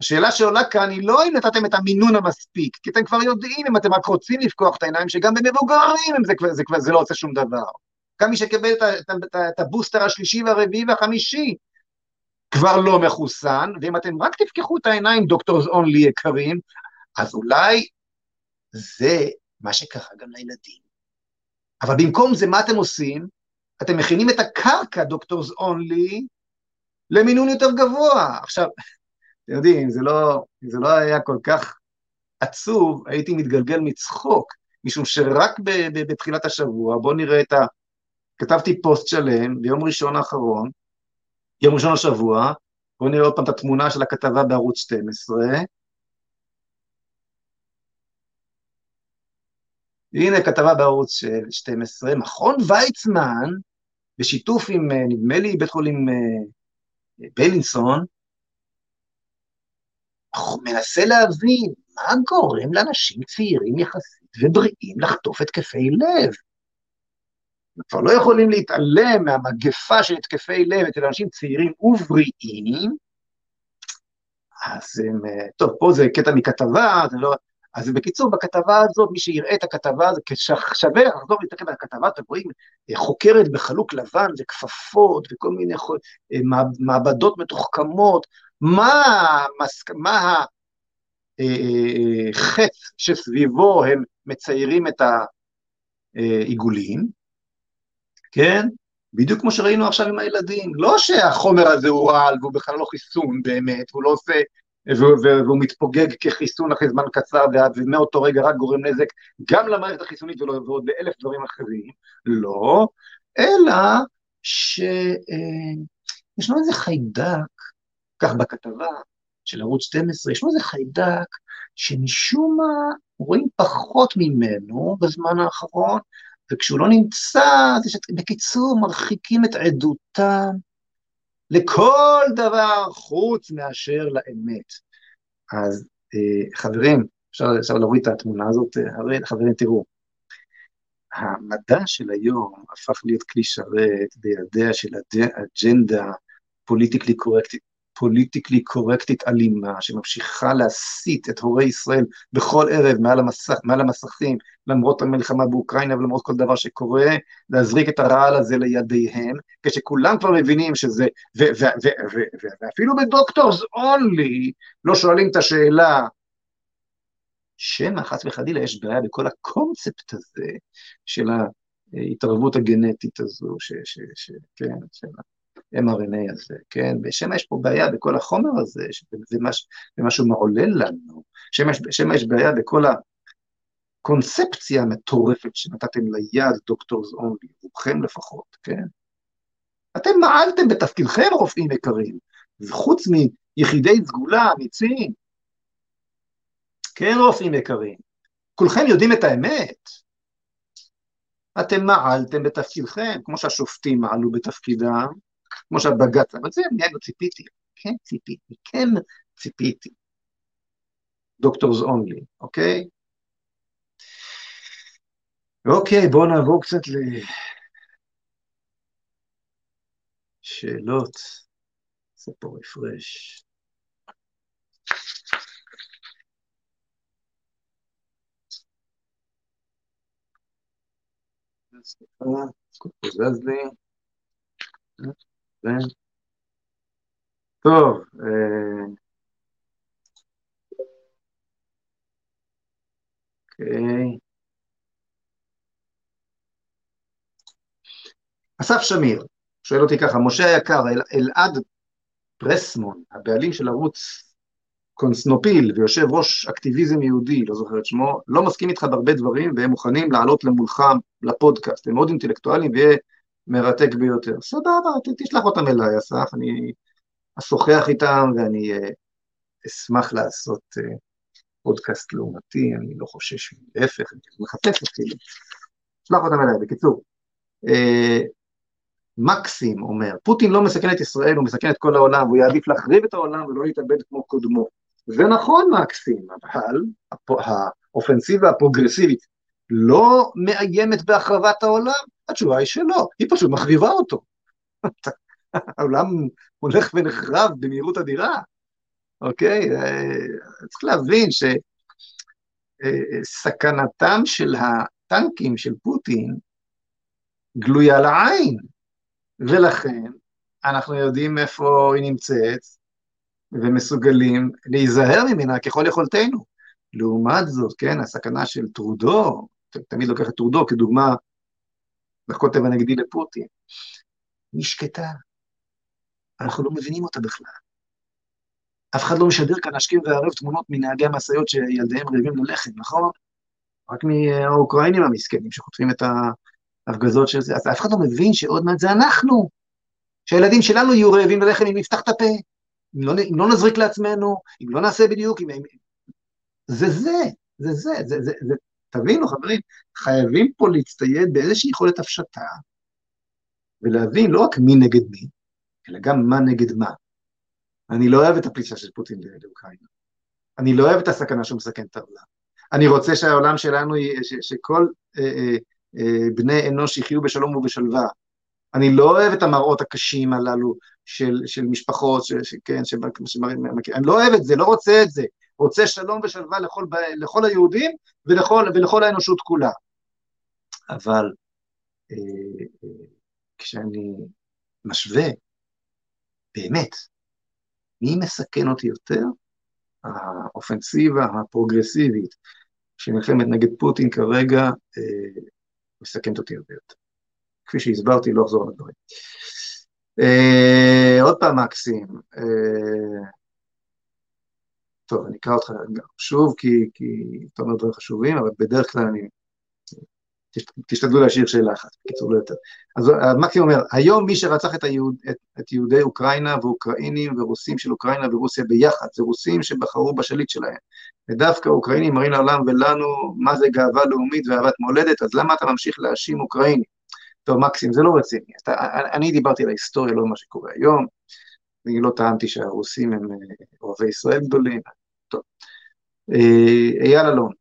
השאלה שעולה כאן היא לא אם נתתם את המינון המספיק, כי אתם כבר יודעים, אם אתם רק רוצים לפקוח את העיניים, שגם במבוגרים זה, זה, זה, זה לא עושה שום דבר. גם מי שקיבל את, את, את, את הבוסטר השלישי והרביעי והחמישי כבר לא מחוסן, ואם אתם רק תפקחו את העיניים, Doctors Only יקרים, אז אולי זה מה שקרה גם לילדים. אבל במקום זה, מה אתם עושים? אתם מכינים את הקרקע, Doctors Only, למינון יותר גבוה. עכשיו, אתם יודעים, זה לא, זה לא היה כל כך עצוב, הייתי מתגלגל מצחוק, משום שרק ב, ב, בתחילת השבוע, בואו נראה את ה... כתבתי פוסט שלם ביום ראשון האחרון, יום ראשון השבוע, בואו נראה עוד פעם את התמונה של הכתבה בערוץ 12, הנה כתבה בערוץ 12, מכון ויצמן, בשיתוף עם, אה, נדמה לי, בית חולים אה, בלינסון, מנסה להבין מה גורם לאנשים צעירים יחסית ובריאים לחטוף התקפי לב. כבר לא יכולים להתעלם מהמגפה של התקפי לב אצל אנשים צעירים ובריאים, אז הם, אה, טוב, פה זה קטע מכתבה, זה לא, אז בקיצור, בכתבה הזאת, מי שיראה את הכתבה הזאת, שווה לחזור ולהסתכל על הכתבה, אתם רואים אה, חוקרת בחלוק לבן וכפפות וכל מיני אה, מעבדות מתוחכמות, מה, מה החץ שסביבו הם מציירים את העיגולים, כן? בדיוק כמו שראינו עכשיו עם הילדים. לא שהחומר הזה הוא רעל והוא בכלל לא חיסון באמת, הוא לא עושה והוא מתפוגג כחיסון אחרי זמן קצר, ומאותו רגע רק גורם נזק גם למערכת החיסונית ועוד לאלף דברים אחרים, לא, אלא שישנו אה, איזה חיידק, כך בכתבה של ערוץ 12, ישנו איזה חיידק שמשום מה רואים פחות ממנו בזמן האחרון, וכשהוא לא נמצא, אז בקיצור, מרחיקים את עדותם לכל דבר חוץ מאשר לאמת. אז אה, חברים, אפשר, אפשר להוריד את התמונה הזאת, אה, חברים, תראו, המדע של היום הפך להיות כלי שרת בידיה של אג'נדה פוליטיקלי קורקטית, פוליטיקלי קורקטית אלימה, שממשיכה להסית את הורי ישראל בכל ערב מעל, המסך, מעל המסכים, למרות המלחמה באוקראינה ולמרות כל דבר שקורה, להזריק את הרעל הזה לידיהם, כשכולם כבר מבינים שזה, ואפילו ב Doctors Only לא שואלים את השאלה, שמא חס וחלילה יש בעיה בכל הקונספט הזה של ההתערבות הגנטית הזו, ש, ש, ש, כן, של ה-mRNA הזה, כן, ושמא יש פה בעיה בכל החומר הזה, ומה שהוא מעולל לנו, שמא יש בעיה בכל הקונספציה המטורפת שנתתם ליד דוקטורס אונלי, רובכם לפחות, כן? אתם מעלתם בתפקידכם, רופאים יקרים, וחוץ מיחידי סגולה אמיצים, כן, רופאים יקרים, כולכם יודעים את האמת. אתם מעלתם בתפקידכם, כמו שהשופטים מעלו בתפקידם, כמו שהבג"ץ, אבל זה לא ציפיתי, כן ציפיתי, כן ציפיתי. דוקטורס אונלי, אוקיי? אוקיי, בואו נעבור קצת לשאלות. נעשה פה רפרש. סליחה, זז לי. טוב, אוקיי. אסף שמיר שואל אותי ככה, משה היקר, אלעד פרסמון, הבעלים של ערוץ קונסנופיל ויושב ראש אקטיביזם יהודי, לא זוכר את שמו, לא מסכים איתך בהרבה דברים והם מוכנים לעלות למולך לפודקאסט, הם מאוד אינטלקטואלים ויהיה מרתק ביותר. סבבה, תשלח אותם אליי, אסף, אני אשוחח איתם ואני uh, אשמח לעשות uh, פודקאסט לעומתי, אני לא חושש, להפך, אני מחפש אפילו. שלח אותם אליי, בקיצור. Uh, מקסים אומר, פוטין לא מסכן את ישראל, הוא מסכן את כל העולם, הוא יעדיף להחריב את העולם ולא להתאבד כמו קודמו. זה נכון מקסים, אבל האופנסיבה הפרוגרסיבית לא מאיימת בהחרבת העולם? התשובה היא שלא, היא פשוט מחריבה אותו. העולם הולך ונחרב במהירות אדירה, אוקיי? צריך להבין שסכנתם של הטנקים של פוטין גלויה לעין, ולכן אנחנו יודעים איפה היא נמצאת, ומסוגלים להיזהר ממנה ככל יכולתנו. לעומת זאת, כן, הסכנה של טרודו, תמיד לוקח את טרודו כדוגמה לקוטב הנגדי לפוטין, היא שקטה, אנחנו לא מבינים אותה בכלל. אף אחד לא משדר כאן השכם והערב תמונות מנהגי המשאיות שילדיהם רעבים ללחם, נכון? רק מהאוקראינים המסכנים שחוטפים את ההפגזות של זה, אז אף אחד לא מבין שעוד מעט זה אנחנו, שהילדים שלנו יהיו רעבים ללחם אם נפתח את הפה. אם לא, אם לא נזריק לעצמנו, אם לא נעשה בדיוק, אם... זה זה, זה זה, זה, זה, זה, תבינו חברים, חייבים פה להצטייד באיזושהי יכולת הפשטה, ולהבין לא רק מי נגד מי, אלא גם מה נגד מה. אני לא אוהב את הפלישה של פוטין לאוקראינה. אני לא אוהב את הסכנה שהוא מסכן את העולם. אני רוצה שהעולם שלנו, ש, שכל אה, אה, אה, בני אנוש יחיו בשלום ובשלווה. אני לא אוהב את המראות הקשים הללו של, של משפחות, ש, ש, כן, שמראים, אני לא אוהב את זה, לא רוצה את זה, רוצה שלום ושלווה לכל, לכל היהודים ולכל, ולכל האנושות כולה. אבל אה, אה, כשאני משווה, באמת, מי מסכן אותי יותר? האופנסיבה הפרוגרסיבית שנלחמת נגד פוטין כרגע אה, מסכנת אותי הרבה יותר. כפי שהסברתי, לא אחזור על הדברים. אה, עוד פעם מקסים, אה, טוב, אני אקרא אותך שוב, כי, כי אתה אומר דברים חשובים, אבל בדרך כלל אני... תשתדלו להשאיר שאלה אחת, בקיצור לא יותר. אז מקסים אומר, היום מי שרצח את, היהוד, את, את יהודי אוקראינה ואוקראינים ורוסים של אוקראינה ורוסיה ביחד, זה רוסים שבחרו בשליט שלהם. ודווקא אוקראינים מראים לעולם ולנו מה זה גאווה לאומית ואהבת מולדת, אז למה אתה ממשיך להאשים אוקראינים? טוב, מקסים, זה לא רציני. אתה, אני דיברתי על ההיסטוריה, לא מה שקורה היום. אני לא טענתי שהרוסים הם אה, אוהבי ישראל גדולים. אה, אייל אלון,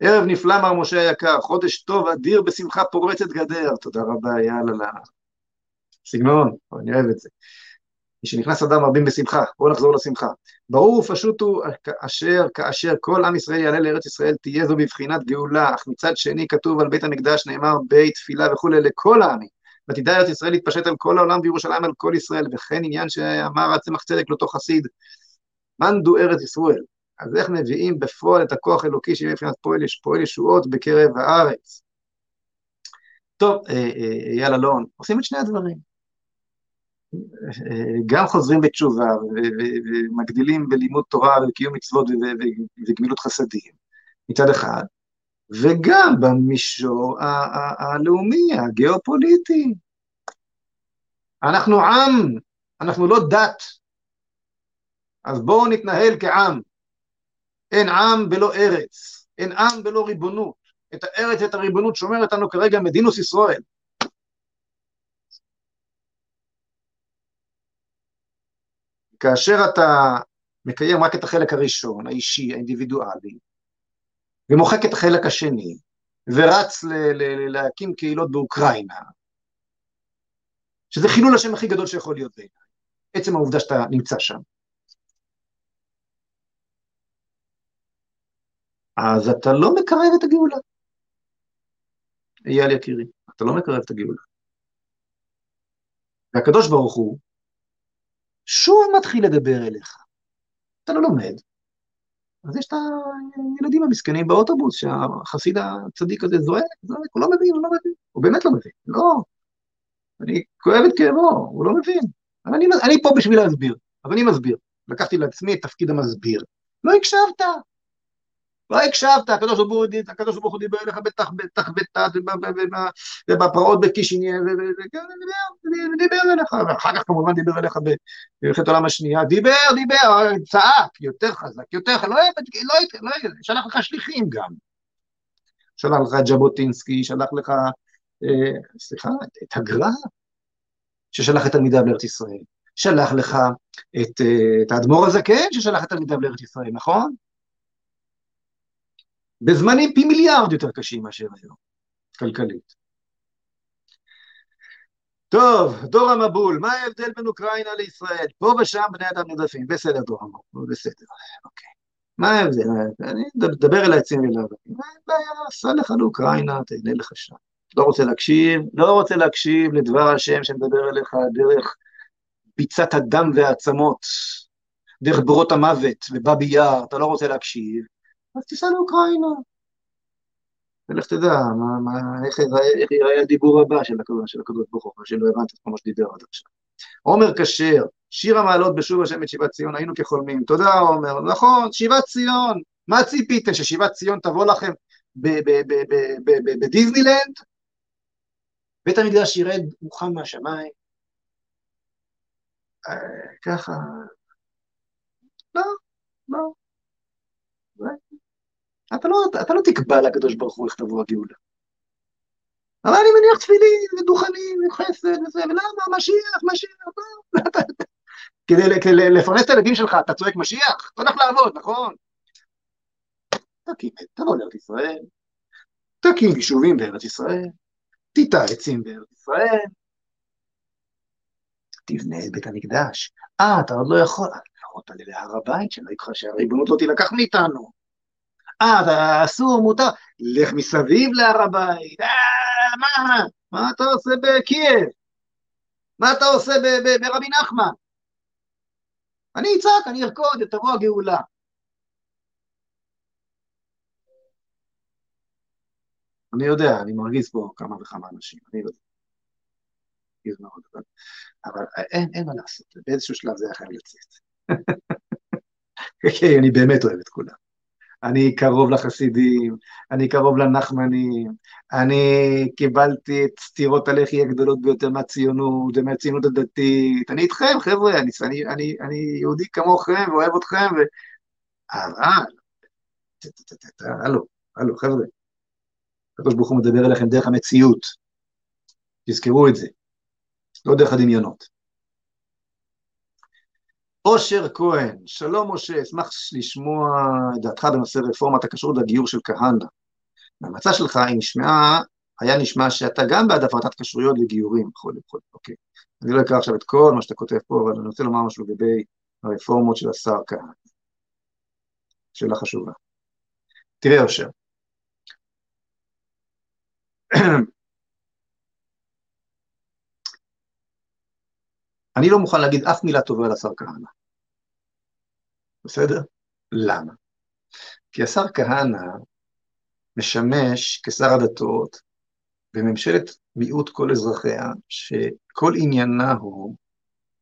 ערב נפלא מר משה היקר, חודש טוב, אדיר, בשמחה פורצת גדר. תודה רבה, אייל, על הסגנון, אני אוהב את זה. משנכנס אדם רבים בשמחה, בואו נחזור לשמחה. ברור ופשוט הוא אשר כאשר כל עם ישראל יעלה לארץ ישראל תהיה זו בבחינת גאולה, אך מצד שני כתוב על בית המקדש נאמר בית תפילה וכולי לכל העמים. ותדע ארץ ישראל להתפשט על כל העולם וירושלים על כל ישראל, וכן עניין שאמר הצמח צדק לאותו חסיד, מאן דו ארץ ישראל. אז איך מביאים בפועל את הכוח האלוקי שיהיה מבחינת פועל, פועל ישועות בקרב הארץ? טוב, אה, אה, אייל אלון, עושים את שני הדברים. אה, גם חוזרים בתשובה ומגדילים בלימוד תורה וקיום מצוות וגמילות חסדים מצד אחד, וגם במישור הלאומי, הגיאופוליטי. אנחנו עם, אנחנו לא דת, אז בואו נתנהל כעם. אין עם בלא ארץ, אין עם בלא ריבונות. את הארץ ואת הריבונות שומרת לנו כרגע מדינוס ישראל. כאשר אתה מקיים רק את החלק הראשון, האישי, האינדיבידואלי, ומוחק את החלק השני, ורץ ל- ל- להקים קהילות באוקראינה, שזה חילול השם הכי גדול שיכול להיות בעיניי, עצם העובדה שאתה נמצא שם. אז אתה לא מקרב את הגאולה. אייל יקירי, אתה לא מקרב את הגאולה. והקדוש ברוך הוא שוב מתחיל לדבר אליך. אתה לא לומד. אז יש את הילדים המסכנים באוטובוס, שהחסיד הצדיק הזה זועק, זועק, הוא לא מבין, הוא לא מבין, הוא באמת לא מבין, לא. אני כואב את כאבו, הוא לא מבין. אבל אני, אני פה בשביל להסביר, אז אני מסביר. לקחתי לעצמי את תפקיד המסביר. לא הקשבת, לא הקשבת, הקדוש ברוך הוא דיבר אליך בתחבטת ובפרעות בקישיניה, ודיבר אליך, ואחר כך כמובן דיבר אליך במלחמת העולם השנייה, דיבר, דיבר, צעק, יותר חזק, יותר חזק, לא שלח לך שליחים גם. שלח לך ז'בוטינסקי, שלח לך, סליחה, את הגר"א, ששלח את תלמידיו לארץ ישראל. שלח לך את האדמו"ר הזקן ששלח את תלמידיו לארץ ישראל, נכון? בזמנים פי מיליארד יותר קשים מאשר היום, כלכלית. טוב, דור המבול, מה ההבדל בין אוקראינה לישראל? פה ושם בני אדם נרדפים, בסדר דור המבול, בסדר, אוקיי. מה ההבדל? אני אדבר אל העצים ולאבנים, אין בעיה, סע לך לאוקראינה, תהנה לך שם. לא רוצה להקשיב, לא רוצה להקשיב לדבר השם שמדבר אליך דרך ביצת הדם והעצמות, דרך בורות המוות ובאבי יער, אתה לא רוצה להקשיב, אז תיסע לאוקראינה. ולך תדע, מה, מה, איך, איך ייראה הדיבור הבא של הקדוש, ברוך הוא, שלא הבנת את כמו שדיבר עד עכשיו. עומר כשר, שיר המעלות בשוב השם את שיבת ציון, היינו כחולמים. תודה עומר, נכון, שיבת ציון, מה ציפיתם, ששיבת ציון תבוא לכם בדיסנילנד? בית המקדש ירד מוכן מהשמיים? אה, ככה, לא, לא. אתה לא, אתה לא תקבע לקדוש ברוך הוא איך תבוא הגאולה. אבל אני מניח תפילין ודוכנים וחסד וזה, ולמה? משיח, משיח. כדי, לפרנס את הילדים שלך, אתה צועק משיח? אתה הולך לעבוד, נכון? תקים, תבוא לארץ ישראל, תקים יישובים בארץ ישראל, תיטע עצים בארץ ישראל, תבנה את בית המקדש. אה, אתה עוד לא יכול, לא רוצה להר הבית, שלא יקחה שהריבונות לא תילקח מאיתנו. אה, אסור, מותר, לך מסביב להר הבית, אה, מה, מה אתה עושה בקייב? מה אתה עושה ברבי נחמן? אני אצעק, אני ארקוד, תבוא הגאולה. אני יודע, אני מרגיז פה כמה וכמה אנשים, אני יודע. מרגיז מאוד, אבל, אבל אין, אין מה לעשות, באיזשהו שלב זה היה חייב לצאת. אוקיי, אני באמת אוהב את כולם. אני קרוב לחסידים, אני קרוב לנחמנים, אני קיבלתי את סטירות הלחי הגדולות ביותר מהציונות ומהציונות הדתית, אני איתכם חבר'ה, אני, אני, אני, אני יהודי כמוכם ואוהב אתכם, ו... אבל, הלו, הלו חבר'ה, הקדוש ברוך הוא מדבר אליכם דרך המציאות, תזכרו את זה, לא דרך הדמיונות. אושר כהן, שלום משה, אשמח לשמוע את דעתך בנושא רפורמת הכשרות והגיור של כהנא. מהמצע שלך היא נשמעה היה נשמע שאתה גם בעד הפרטת כשרויות וגיורים וכו' וכו', אוקיי. אני לא אקרא עכשיו את כל מה שאתה כותב פה, אבל אני רוצה לומר משהו לגבי הרפורמות של השר כהנא. שאלה חשובה. תראה, אושר, אני לא מוכן להגיד אף מילה טובה על השר כהנא. בסדר? למה? כי השר כהנא משמש כשר הדתות בממשלת מיעוט כל אזרחיה, שכל עניינה הוא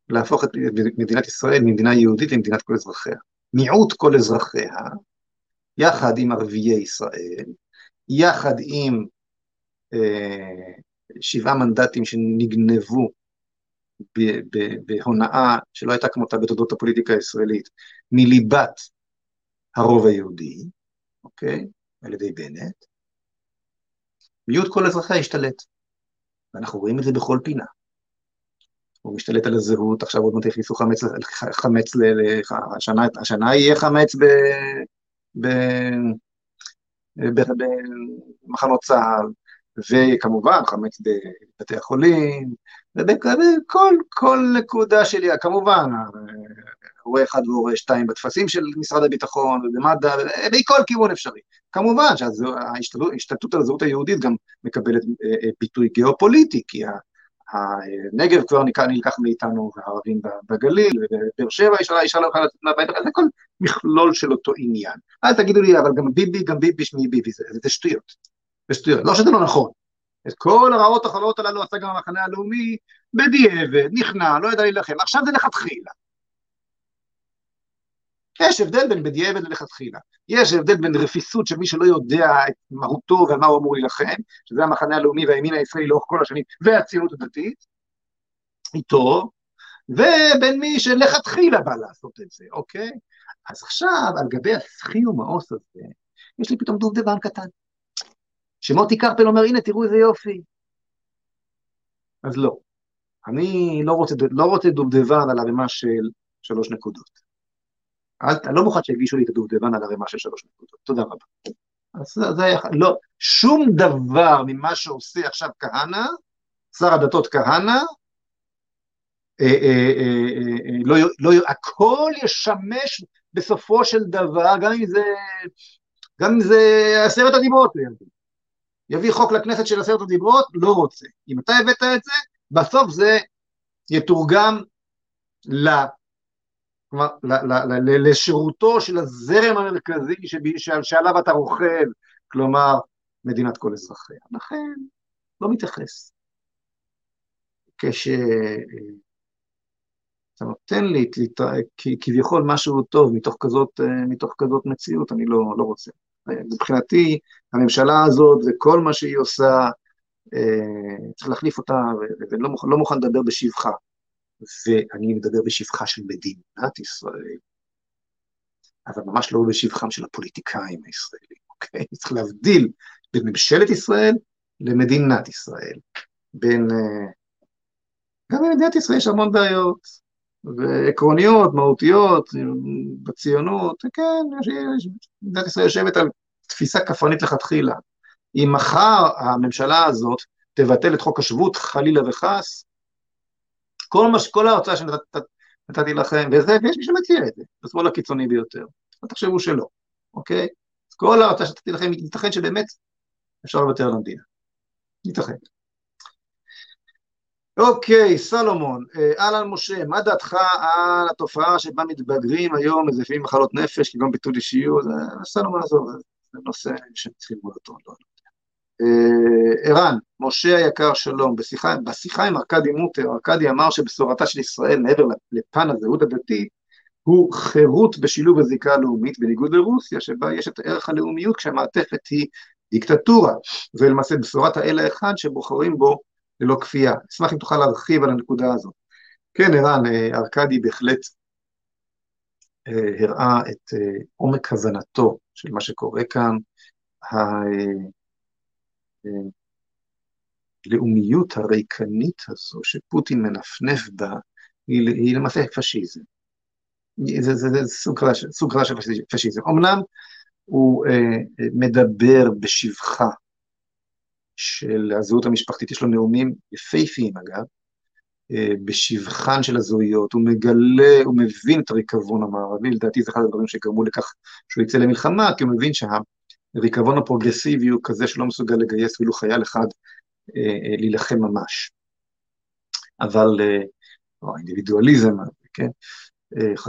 להפוך את מדינת ישראל ממדינה יהודית למדינת כל אזרחיה. מיעוט כל אזרחיה, יחד עם ערביי ישראל, יחד עם אה, שבעה מנדטים שנגנבו בהונאה שלא הייתה כמותה בתולדות הפוליטיקה הישראלית, מליבת הרוב היהודי, אוקיי? על ידי בנט, מיעוט כל אזרחיה השתלט. ואנחנו רואים את זה בכל פינה. הוא משתלט על הזהות, עכשיו עוד מעט יכניסו חמץ, חמץ ל... השנה, השנה יהיה חמץ ב... ב... במחנות צה"ל, וכמובן חמץ בבתי החולים, ובכל כל נקודה שלי, כמובן, הורה אחד והורה שתיים בטפסים של משרד הביטחון ובמד"א, בכל כיוון אפשרי. כמובן שההשתלטות על הזהות היהודית גם מקבלת אה, אה, ביטוי גיאופוליטי, כי הנגב כבר נלקח מאיתנו, והערבים בגליל, ובאר שבע אישה לא יכולה לצאת מהבית, זה כל מכלול של אותו עניין. אל תגידו לי, אבל גם ביבי, גם ביבי, שמי ביבי, זה, זה שטויות. זה שטויות. לא שזה לא נכון. את כל הרעות החולות הללו עשה גם המחנה הלאומי, בדיעבד, נכנע, לא ידע להילחם. עכשיו זה לכתחילה. יש הבדל בין בדיעבד ללכתחילה. יש הבדל בין רפיסות של מי שלא יודע את מהותו ומה הוא אמור להילחם, שזה המחנה הלאומי והימין הישראלי לאורך כל השנים, והציונות הדתית, איתו, ובין מי שלכתחילה בא לעשות את זה, אוקיי? אז עכשיו, על גבי הסחי ומאוס הזה, יש לי פתאום דובדבן קטן. שמוטי קרפל אומר, הנה, תראו איזה יופי. אז לא. אני לא רוצה, לא רוצה דובדבן על ערימה של שלוש נקודות. אל, אני לא מוכן שיגישו לי את הדובדבן על ערימה של שלוש נקודות. תודה רבה. אז זה היה, לא, שום דבר ממה שעושה עכשיו כהנא, שר הדתות כהנא, אה, אה, אה, לא, לא, הכל ישמש בסופו של דבר, גם אם זה, גם אם זה עשרת הדיברות, יביא חוק לכנסת של עשרת הדיברות, לא רוצה. אם אתה הבאת את זה, בסוף זה יתורגם ל... כלומר, לשירותו של הזרם המרכזי שעליו אתה רוכב, כלומר, מדינת כל אזרחיה. לכן, לא מתייחס. כשאתה נותן לי כביכול משהו טוב מתוך כזאת, מתוך כזאת מציאות, אני לא, לא רוצה. מבחינתי, הממשלה הזאת וכל מה שהיא עושה, אה, צריך להחליף אותה, ולא לא מוכן לדבר בשבחה. ואני מדבר בשבחה של מדינת ישראל, אבל ממש לא בשבחם של הפוליטיקאים הישראלים, אוקיי? צריך להבדיל בין ממשלת ישראל למדינת ישראל. בין... אה, גם במדינת ישראל יש המון בעיות, ועקרוניות, מהותיות, בציונות, כן, מדינת ישראל יושבת על תפיסה כפרנית לכתחילה. אם מחר הממשלה הזאת תבטל את חוק השבות, חלילה וחס, כל, מש, כל ההרצאה שנתתי לכם, וזה, ויש מי שמציע את זה, בשמאל הקיצוני ביותר, לא תחשבו שלא, אוקיי? כל ההרצאה שנתתי לכם, ייתכן שבאמת אפשר לוותר על המדינה. ייתכן. אוקיי, סלומון, אה, אהלן משה, מה דעתך על התופעה שבה מתבגרים היום מזייפים מחלות נפש, כגון ביטול אישיות? סלומון, עזוב, זה נושא שצריך ללמוד אותו, לא יודע. אה, ערן, משה היקר שלום, בשיחה, בשיחה עם ארכדי מוטר, ארכדי אמר שבשורתה של ישראל, מעבר לפן הזהות הדתית, הוא חירות בשילוב הזיקה הלאומית, בניגוד לרוסיה, שבה יש את ערך הלאומיות כשהמעטפת היא דיקטטורה, ולמעשה בשורת האל האחד שבוחרים בו ללא כפייה. אשמח אם תוכל להרחיב על הנקודה הזאת. כן, ערן, אה, ארכדי בהחלט הראה את עומק הבנתו של מה שקורה כאן, הלאומיות הריקנית הזו שפוטין מנפנף בה, היא, היא למעשה פשיזם. זה, זה, זה סוג חדש, של פשיזם. אמנם הוא אה, מדבר בשבחה של הזהות המשפחתית, יש לו נאומים יפהפיים אגב, אה, בשבחן של הזהויות, הוא מגלה, הוא מבין את הריקבון המערבי, לדעתי זה אחד הדברים שגרמו לכך שהוא יצא למלחמה, כי הוא מבין שהריקבון הפרוגרסיבי הוא כזה שלא מסוגל לגייס אפילו חייל אחד אה, אה, להילחם ממש. אבל, או האינדיבידואליזם, כן,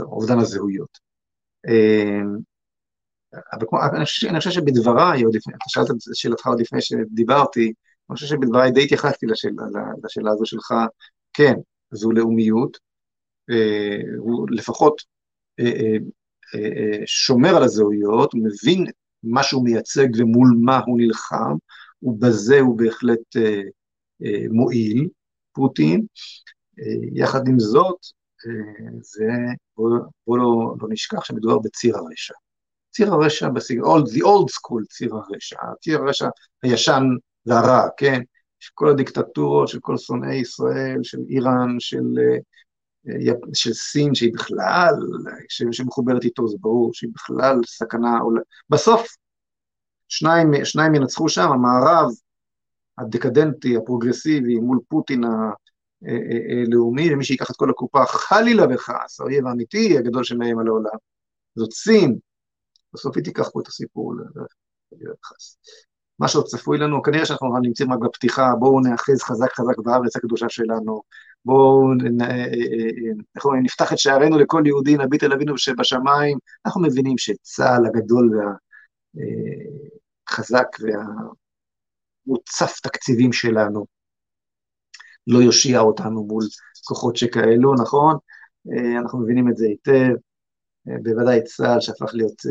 אובדן הזהויות. אבל כמו, אני חושב, אני חושב שבדבריי, עוד לפני, אתה שאלת את שאלתך עוד לפני שדיברתי, אני חושב שבדבריי די התייחסתי לשאלה, לשאלה הזו שלך, כן, זו לאומיות, אה, הוא לפחות אה, אה, שומר על הזהויות, הוא מבין מה שהוא מייצג ומול מה הוא נלחם, ובזה הוא בהחלט מועיל, פוטין. יחד עם זאת, זה, בואו בוא לא, לא נשכח שמדובר בציר הרשע. ציר הרשע, בסג... old, the old school ציר הרשע, ציר הרשע הישן והרע, כן? של כל הדיקטטורות, של כל שונאי ישראל, של איראן, של, אה, של סין, שהיא בכלל, שמחוברת איתו, זה ברור, שהיא בכלל סכנה, בסוף שניים, שניים ינצחו שם, המערב הדקדנטי, הפרוגרסיבי, מול פוטין הלאומי, אה, אה, ומי שיקח את כל הקופה, חלילה וחס, האויב האמיתי הגדול שמאיים על העולם, זאת סין, בסוף היא תיקח פה את הסיפור חלילה וחס. מה שעוד צפוי לנו, כנראה שאנחנו נמצאים רק בפתיחה, בואו נאחז חזק חזק בארץ הקדושה שלנו, בואו אה, אה, אה, נפתח את שערינו לכל יהודי, נביט אל אבינו שבשמיים, אנחנו מבינים שצה"ל הגדול והחזק והמוצף תקציבים שלנו לא יושיע אותנו מול כוחות שכאלו, נכון? אנחנו מבינים את זה היטב, בוודאי צה"ל שהפך להיות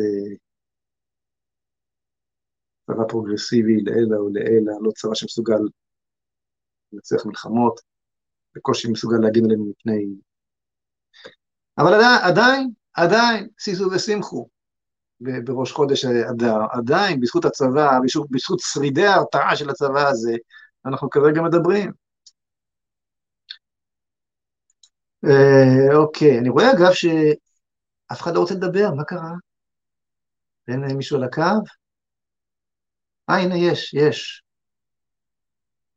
צבא פרוגרסיבי לעילא ולעילא, לא צבא שמסוגל לנצח מלחמות, בקושי מסוגל להגן עלינו מפני... אבל עדיין, עדיין, עדיין, סיסו ושמחו בראש חודש אדר, עדיין, בזכות הצבא, בזכות, בזכות שרידי ההרתעה של הצבא הזה, אנחנו כרגע מדברים. אה, אוקיי, אני רואה אגב שאף אחד לא רוצה לדבר, מה קרה? אין מישהו על הקו? אה, הנה, יש, יש.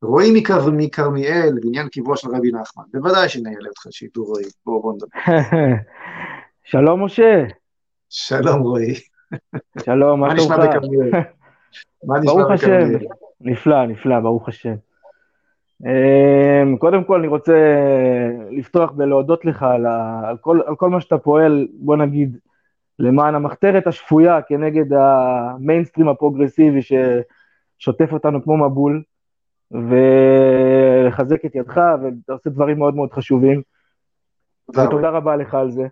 רועי מכרמיאל, בניין קברו של רבי נחמן. בוודאי שנעלה אותך שידור רועי. בואו, בואו נדבר. שלום, משה. שלום, רועי. שלום, מה נשמע בכרמיאל? מה נשמע בכרמיאל? נפלא, נפלא, ברוך השם. אמ, קודם כל אני רוצה לפתוח ולהודות לך על, ה, על, כל, על כל מה שאתה פועל, בוא נגיד, למען המחתרת השפויה כנגד המיינסטרים הפרוגרסיבי ששוטף אותנו כמו מבול, ולחזק את ידך, ואתה עושה דברים מאוד מאוד חשובים. ותודה רבה לך על זה.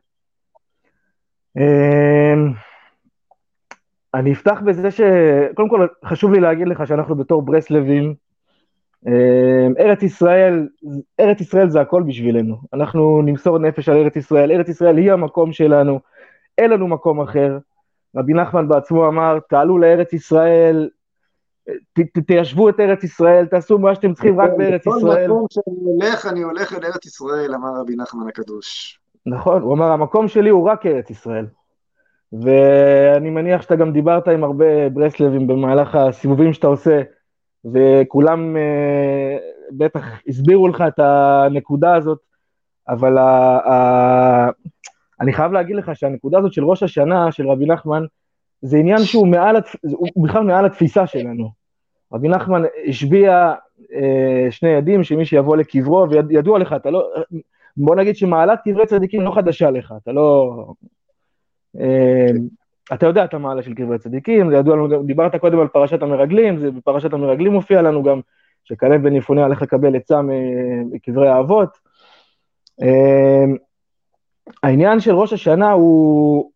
אמ, אני אפתח בזה ש... קודם כל, חשוב לי להגיד לך שאנחנו בתור ברסלבים, אמ, ארץ ישראל, ארץ ישראל זה הכל בשבילנו. אנחנו נמסור נפש על ארץ ישראל, ארץ ישראל היא המקום שלנו. אין לנו מקום אחר. רבי נחמן בעצמו אמר, תעלו לארץ ישראל, ת, ת, תיישבו את ארץ ישראל, תעשו מה שאתם צריכים רק בארץ ישראל. בכל מקום שאני הולך, אני הולך אל ארץ ישראל, אמר רבי נחמן הקדוש. נכון, הוא אמר, המקום שלי הוא רק ארץ ישראל. ואני מניח שאתה גם דיברת עם הרבה ברסלבים במהלך הסיבובים שאתה עושה, וכולם אה, בטח הסבירו לך את הנקודה הזאת, אבל ה, ה, אני חייב להגיד לך שהנקודה הזאת של ראש השנה, של רבי נחמן, זה עניין שהוא מעל, הוא בכלל מעל התפיסה שלנו. רבי נחמן השביע אה, שני עדים שמי שיבוא לקברו, וידוע לך, אתה לא, בוא נגיד שמעלת קברי צדיקים לא חדשה לך, אתה לא... אה, אתה יודע את המעלה של קברי צדיקים, זה ידוע לנו, דיברת קודם על פרשת המרגלים, זה בפרשת המרגלים מופיע לנו גם, שכלב בן יפונה הולך לקבל עצה מקברי האבות. אה, העניין של ראש השנה הוא,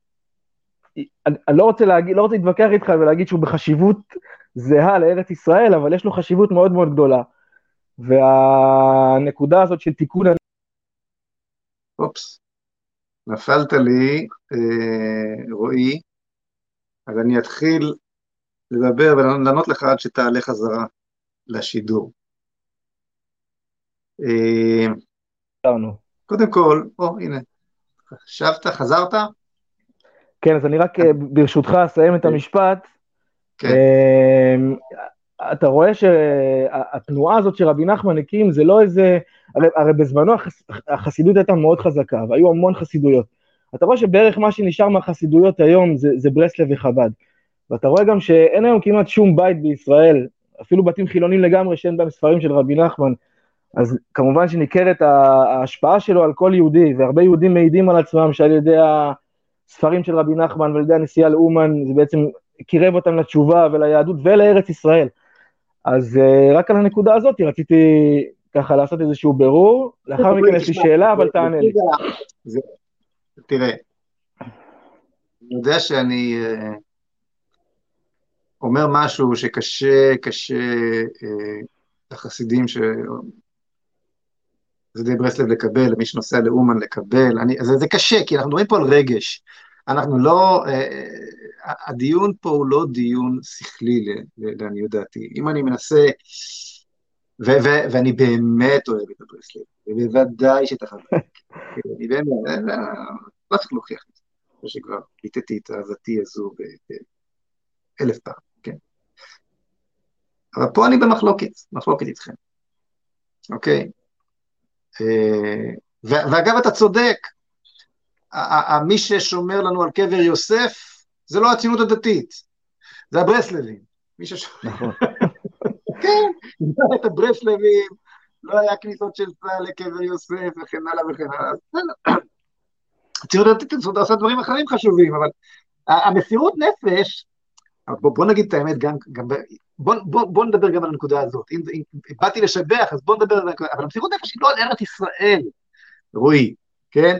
אני, לא רוצה להגיד, לא רוצה להתווכח איתך ולהגיד שהוא בחשיבות זהה לארץ ישראל, אבל יש לו חשיבות מאוד מאוד גדולה. והנקודה הזאת של תיקון... אופס, נפלת לי, אה, רועי, אז אני אתחיל לדבר ולענות לך עד שתעלה חזרה לשידור. אה, קודם כל, או, הנה, שבת, חזרת? כן, אז אני רק אה, ברשותך אסיים את כן. המשפט. כן. אתה רואה שהתנועה הזאת שרבי נחמן הקים זה לא איזה, הרי, הרי בזמנו החס, החסידות הייתה מאוד חזקה והיו המון חסידויות. אתה רואה שבערך מה שנשאר מהחסידויות היום זה, זה ברסלב וחב"ד. ואתה רואה גם שאין היום כמעט שום בית בישראל, אפילו בתים חילונים לגמרי שאין בהם ספרים של רבי נחמן. אז כמובן שניכרת ההשפעה שלו על כל יהודי, והרבה יהודים מעידים על עצמם שעל ידי הספרים של רבי נחמן ועל ידי הנסיעה לאומן, זה בעצם קירב אותם לתשובה וליהדות ולארץ ישראל. אז uh, רק על הנקודה הזאת רציתי ככה לעשות איזשהו בירור, לאחר מכן יש לי שאלה, אבל תענה לי. תראה, אני יודע שאני uh, אומר משהו שקשה, קשה uh, לחסידים די ברסלב לקבל, למי שנוסע לאומן לקבל, אני, זה, זה קשה, כי אנחנו מדברים פה על רגש. אנחנו לא, uh, הדיון פה הוא לא דיון שכלי לעניות דעתי. אם אני מנסה, ו, ו, ואני באמת אוהב את הברסלב, ובוודאי שאת החבר, אני באמת, לא צריך להוכיח את זה, אחרי שכבר ביטאתי את אהבתי הזו באלף פעם, כן? אבל פה אני במחלוקת, מחלוקת איתכם, אוקיי? אה, ואגב, אתה צודק, מי ששומר לנו על קבר יוסף, זה לא הציונות הדתית, זה הברסלבים. מי ששומר... נכון. כן, את הברסלבים, לא היה כניסות של צה"ל לקבר יוסף וכן הלאה וכן הלאה. הציונות הדתית עושה דברים אחרים חשובים, אבל המסירות נפש, בוא, בוא נגיד את האמת גם, גם בוא, בוא, בוא נדבר גם על הנקודה הזאת. אם, אם, אם באתי לשבח, אז בוא נדבר על הנקודה, אבל המסירות נפש היא לא על ארץ ישראל, רועי, כן?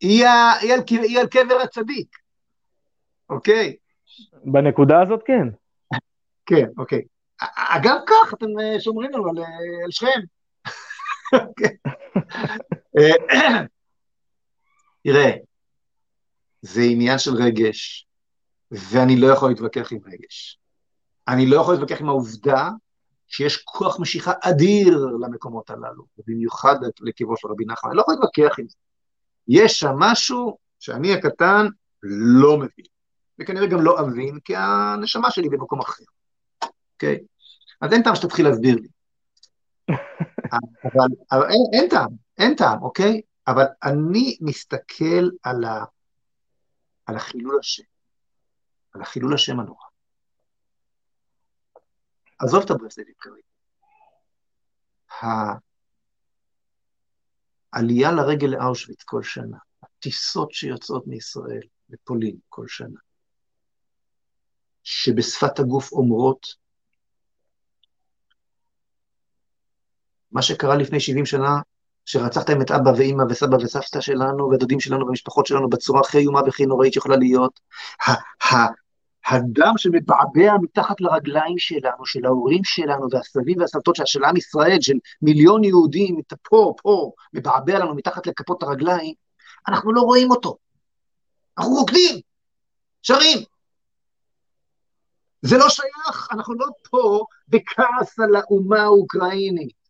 היא, היא, על, היא על קבר הצדיק, אוקיי? בנקודה הזאת כן. כן, אוקיי. אגב כך אתם אה, שומרים לנו על, אה, על שכם. אוקיי. אה, תראה, זה עניין של רגש, ואני לא יכול להתווכח עם רגש. אני לא יכול להתווכח עם העובדה שיש כוח משיכה אדיר למקומות הללו, ובמיוחד לקברו של רבי נחמן, אני לא יכול להתווכח עם זה. יש שם משהו שאני הקטן לא מבין, וכנראה גם לא אבין, כי הנשמה שלי במקום אחר, אוקיי? אז אין טעם שתתחיל להסביר לי. אבל, אבל אין, אין טעם, אין טעם, אוקיי? אבל אני מסתכל על, ה, על החילול השם, על החילול השם הנורא. עזוב את הברסלבים כרגע. העלייה לרגל לאושוויץ כל שנה, הטיסות שיוצאות מישראל לפולין כל שנה, שבשפת הגוף אומרות, מה שקרה לפני 70 שנה, שרצחתם את אבא ואימא וסבא וסבתא שלנו, והדודים שלנו והמשפחות שלנו בצורה הכי איומה והכי נוראית שיכולה להיות, הדם שמבעבע מתחת לרגליים שלנו, של ההורים שלנו והסבים והסבתות של עם ישראל, של מיליון יהודים, פה, פה, מבעבע לנו מתחת לכפות הרגליים, אנחנו לא רואים אותו. אנחנו רוקדים, שרים. זה לא שייך, אנחנו לא פה בכעס על האומה האוקראינית.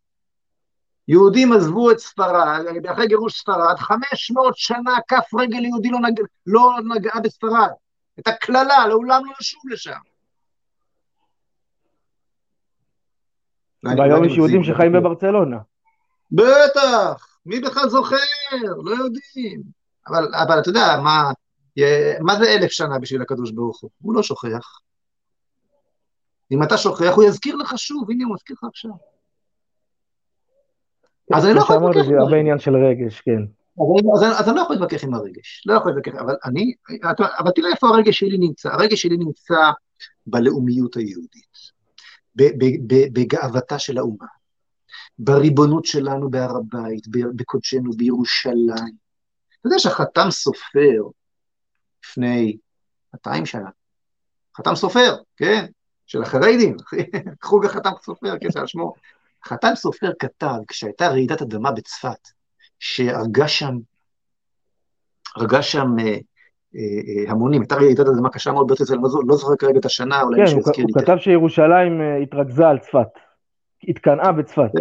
יהודים עזבו את ספרד, אחרי גירוש ספרד, 500 שנה כף רגל יהודי לא, נג... לא נגעה בספרד. את הקללה, לעולם לא נשוב לשם. והיום יש יהודים שחיים בברצלונה. בטח, מי בכלל זוכר? לא יודעים. אבל, אבל אתה יודע, מה, מה זה אלף שנה בשביל הקדוש ברוך הוא? הוא לא שוכח. אם אתה שוכח, הוא יזכיר לך שוב, הנה הוא מזכיר לך עכשיו. אז אני לא יכול להתווכח. זה הרבה עניין של רגש, כן. אז, אני לא יכול להתווכח עם הרגש, לא יכול להתווכח, אבל אני, אבל תראה איפה הרגש שלי נמצא, הרגש שלי נמצא בלאומיות היהודית, בגאוותה של האומה, בריבונות שלנו בהר הבית, בקודשנו בירושלים. אתה יודע שהחתם סופר לפני 200 שנה, חתם סופר, כן, של החרדים, חוג החתם סופר, כן, של שמו. חתם סופר כתב, כשהייתה רעידת אדמה בצפת, שהרגה שם, הרגה שם אה, אה, אה, המונים, הייתה רעידת אדמה קשה מאוד בארץ ישראל, לא זוכר כרגע את השנה, אולי מישהו יזכיר לי. כן, הוא כתב שירושלים התרכזה על צפת, התקנאה בצפת.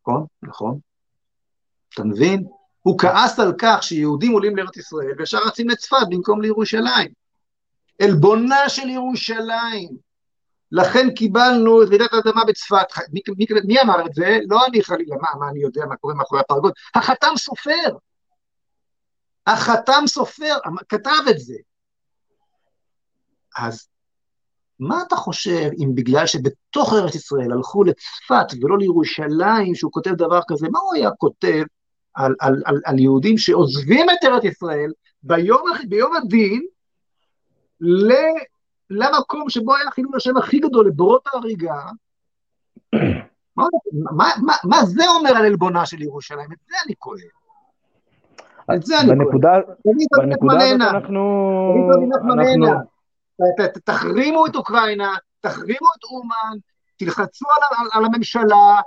נכון, נכון. אתה מבין? הוא כעס על כך שיהודים עולים לארץ ישראל וישר רצים לצפת במקום לירושלים. עלבונה של ירושלים. לכן קיבלנו את רעידת האדמה בצפת. מי, מי, מי אמר את זה? לא אני חלילה, מה, מה אני יודע מה קורה מאחורי הפרגוד? החתם סופר. החתם סופר כתב את זה. אז מה אתה חושב אם בגלל שבתוך ארץ ישראל הלכו לצפת ולא לירושלים, שהוא כותב דבר כזה, מה הוא היה כותב על, על, על, על יהודים שעוזבים את ארץ ישראל ביום, ביום הדין ל, למקום שבו היה חילול השם הכי גדול, לבורות ההריגה? מה, מה, מה, מה זה אומר על עלבונה של ירושלים? את זה אני כואב. את זה אני כואב. בנקודה הזאת אנחנו... אנחנו... תחרימו את אוקראינה, תחרימו את אומן, תלחצו על, על, על הממשלה,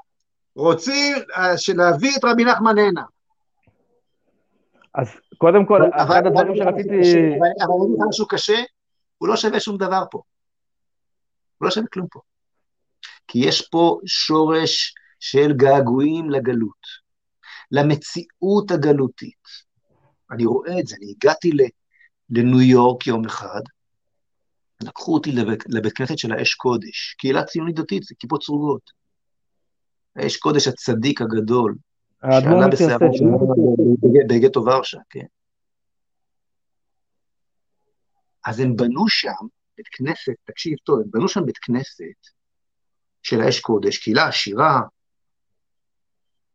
רוצים אה, להביא את רבי נחמן הנה. אז קודם כל, אחד הדברים שרציתי... אבל אני אומר משהו קשה, הוא לא שווה שום דבר פה. הוא לא שווה כלום פה. כי יש פה שורש של געגועים לגלות, למציאות הגלותית. אני רואה את זה, אני הגעתי לניו יורק יום אחד, לקחו אותי לבית, לבית כנסת של האש קודש, קהילה ציונית דתית, זה כיפות סרוגות. האש קודש הצדיק הגדול, שעלה בסערה בגטו ורשה, כן. אז הם בנו שם בית כנסת, תקשיב טוב, הם בנו שם בית כנסת של האש קודש, קהילה עשירה,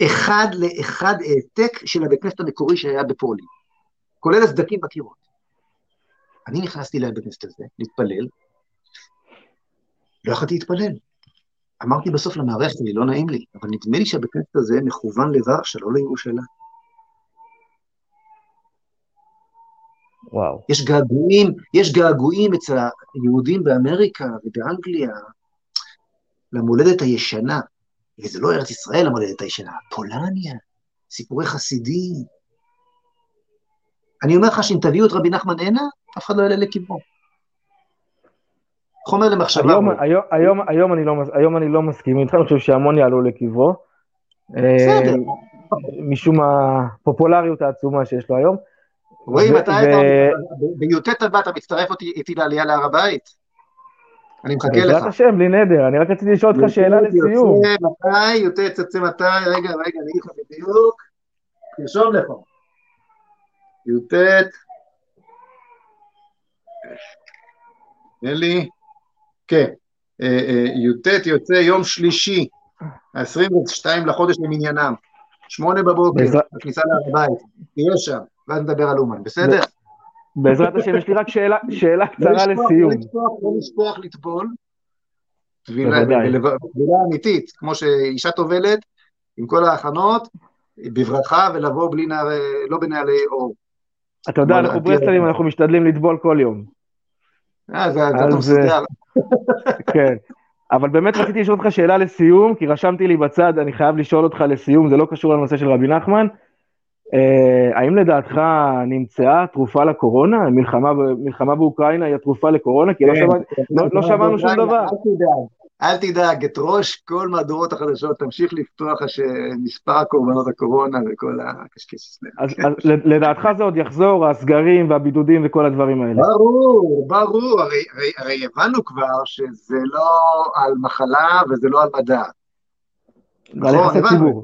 אחד לאחד העתק של הבית כנסת המקורי שהיה בפולין, כולל הסדקים בקירות. אני נכנסתי לבית הכנסת הזה, להתפלל, לא יכולתי להתפלל. אמרתי בסוף למערכת, לי, לא נעים לי, אבל נדמה לי שהבית הכנסת הזה מכוון לוורשה, לא לירושלים. וואו. יש געגועים, יש געגועים אצל היהודים באמריקה ובאנגליה למולדת הישנה, וזה לא ארץ ישראל המולדת הישנה, פולניה, סיפורי חסידים. אני אומר לך שאם תביאו את רבי נחמן הנה, אף אחד לא יעלה לקברו. חומר למחשבה. היום, היום, היום, היום, אני לא, היום אני לא מסכים איתך, אני חושב שהמון יעלו לקברו. בסדר. אה, משום הפופולריות העצומה שיש לו היום. רועי, מתי בי"ט הבא אתה מצטרף איתי לעלייה להר הבית? אני מחכה לך. בעזרת השם, בלי נדר, אני רק רציתי לשאול אותך שאלה לסיום. מתי, י"ט יוצא מתי, רגע, רגע, אני אגיד לך בדיוק, תרשום לך. י"ט, תן לי, כן, אה, אה, י"ט יוצא יום שלישי, ה-22 לחודש למניינם, שמונה בבוקר, בכניסה להר הבית, תהיה שם, ואז נדבר על אומן, בסדר? בעזרת השם, יש לי רק שאלה, שאלה קצרה לא לסיום. לא לשכוח לטבול, טבילה אמיתית, כמו שאישה טובלת, עם כל ההכנות, בברכה, ולבוא בלי נער, לא בנעלי אור. אתה יודע, אנחנו ברסלבים, אנחנו משתדלים לטבול כל יום. אה, זה אתה מסודר. כן. אבל באמת רציתי לשאול אותך שאלה לסיום, כי רשמתי לי בצד, אני חייב לשאול אותך לסיום, זה לא קשור לנושא של רבי נחמן. אה, האם לדעתך נמצאה תרופה לקורונה? מלחמה באוקראינה היא התרופה לקורונה? כי לא, כן, לא, לא שמענו שום דבר. אל תדאג, את ראש כל מהדורות החדשות תמשיך לפתוח מספר הקורבנות הקורונה וכל הקשקש אז, לדעתך זה עוד יחזור, הסגרים והבידודים וכל הדברים האלה. ברור, ברור, הרי הבנו כבר שזה לא על מחלה וזה לא על מדע. נכון, הבנו.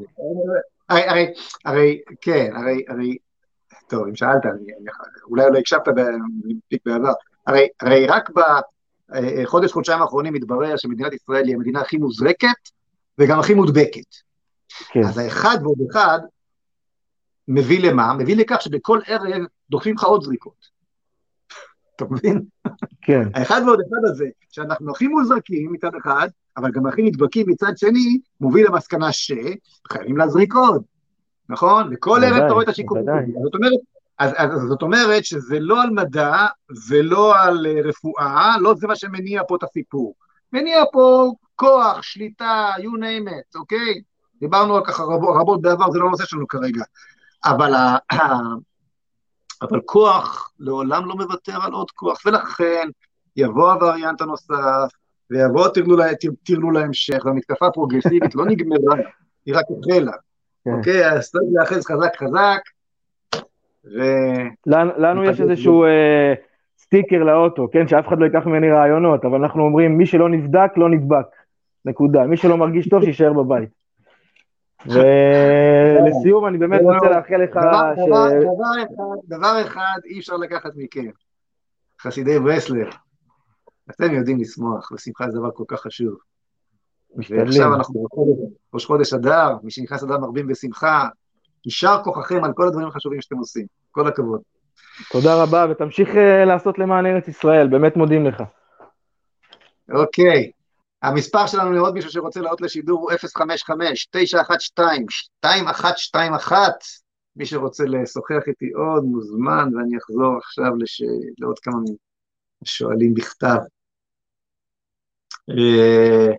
הרי, הרי, הרי, כן, הרי, הרי, טוב, אם שאלת, אני, אולי לא הקשבת בעבר, הרי, הרי רק ב... אה, חודש, חודשיים האחרונים מתברר שמדינת ישראל היא המדינה הכי מוזרקת וגם הכי מודבקת. כן. אז האחד ועוד אחד מביא למה? מביא לכך שבכל ערב דוחפים לך עוד זריקות. אתה מבין? כן. האחד ועוד אחד הזה, שאנחנו הכי מוזרקים מצד אחד, אבל גם הכי נדבקים מצד שני, מוביל למסקנה שחייבים להזריק עוד, נכון? וכל ערב אתה רואה את השיקום. זאת אומרת, אז, אז זאת אומרת שזה לא על מדע ולא על אה, רפואה, לא זה מה שמניע פה את הסיפור. מניע פה כוח, שליטה, you name it, אוקיי? דיברנו על ככה רבות, רבות בעבר, זה לא נושא שלנו כרגע. אבל, ה, אבל כוח לעולם לא מוותר על עוד כוח, ולכן יבוא הווריאנט הנוסף, ויבוא טרלול להמשך, והמתקפה הפרוגרסיבית לא נגמרה, היא רק החלה. כן. אוקיי, אז צריך להיאחז חזק חזק, ו... לנו, לנו יש איזשהו אה, סטיקר לאוטו, כן, שאף אחד לא ייקח ממני רעיונות, אבל אנחנו אומרים, מי שלא נבדק, לא נדבק. נקודה. מי שלא מרגיש טוב, שיישאר בבית. ולסיום, אני באמת רוצה לאחל לך ש... דבר אחד אי אפשר לקחת מכם, חסידי ברסלר, אתם יודעים לשמוח, ושמחה זה דבר כל כך חשוב. ועכשיו אנחנו ראש חודש אדר, מי שנכנס אדר מרבים בשמחה, יישר כוחכם על כל הדברים החשובים שאתם עושים. כל הכבוד. תודה רבה, ותמשיך אה, לעשות למען ארץ ישראל, באמת מודים לך. אוקיי, המספר שלנו לעוד מישהו שרוצה לעלות לשידור הוא 055-912-2121. מי שרוצה לשוחח איתי עוד מוזמן, ואני אחזור עכשיו לש... לעוד כמה שואלים בכתב. אה,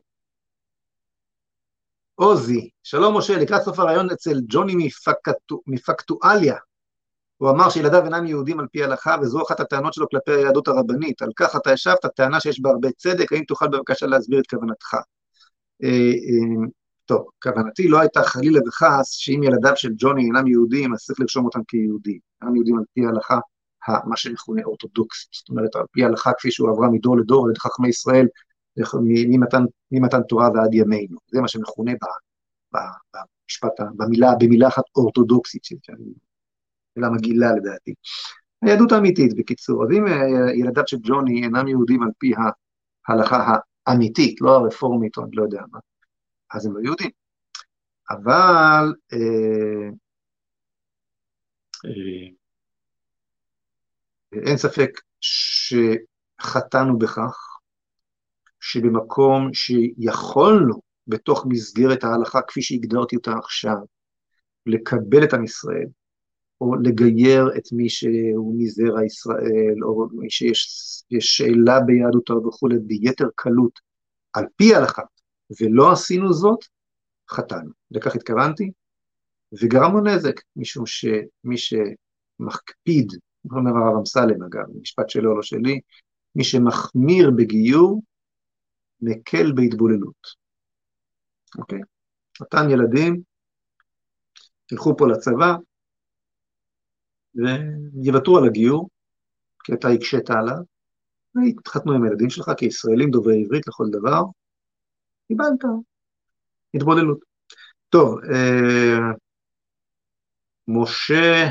עוזי, שלום משה, לקראת סוף הרעיון אצל ג'וני מפקטו, מפקטואליה, הוא אמר שילדיו אינם יהודים על פי ההלכה, וזו אחת הטענות שלו כלפי היהדות הרבנית. על כך אתה ישבת, טענה שיש בה הרבה צדק, האם תוכל בבקשה להסביר את כוונתך? אה, אה, טוב, כוונתי לא הייתה חלילה וחס שאם ילדיו של ג'וני אינם יהודים, אז צריך לרשום אותם כיהודים. אינם יהודים על פי ההלכה, מה שמכונה אורתודוקסית. זאת אומרת, על פי ההלכה כפי שהוא עברה מדור לדור על חכמי ישראל, ממתן, ממתן תורה ועד ימינו. זה מה שמכונה במשפט, במילה, במילה אחת אורתודוקסית, מילה מגעילה לדעתי. היהדות האמיתית, בקיצור. אז אם אה, ילדיו של ג'וני אינם יהודים על פי ההלכה האמיתית, לא הרפורמית או אני לא יודע מה, אז הם לא יהודים. אבל אה, אה, אין ספק שחטאנו בכך שבמקום שיכולנו בתוך מסגרת ההלכה כפי שהגדרתי אותה עכשיו, לקבל את עם ישראל, או לגייר את מי שהוא מזרע ישראל, או מי שיש שאלה ביהדותו וכולי, ביתר קלות, על פי ההלכה, ולא עשינו זאת, חטאנו. לכך התכוונתי, וגרמנו נזק, משום שמי שמקפיד, אומר הרב אמסלם אגב, משפט שלו לא שלי, מי שמחמיר בגיור, מקל בהתבוללות. אוקיי? אותם ילדים ילכו פה לצבא ויוותרו על הגיור, כי אתה הקשית עליו, והתחתנו עם הילדים שלך כישראלים דוברי עברית לכל דבר, קיבלת התבוללות. טוב, אה, משה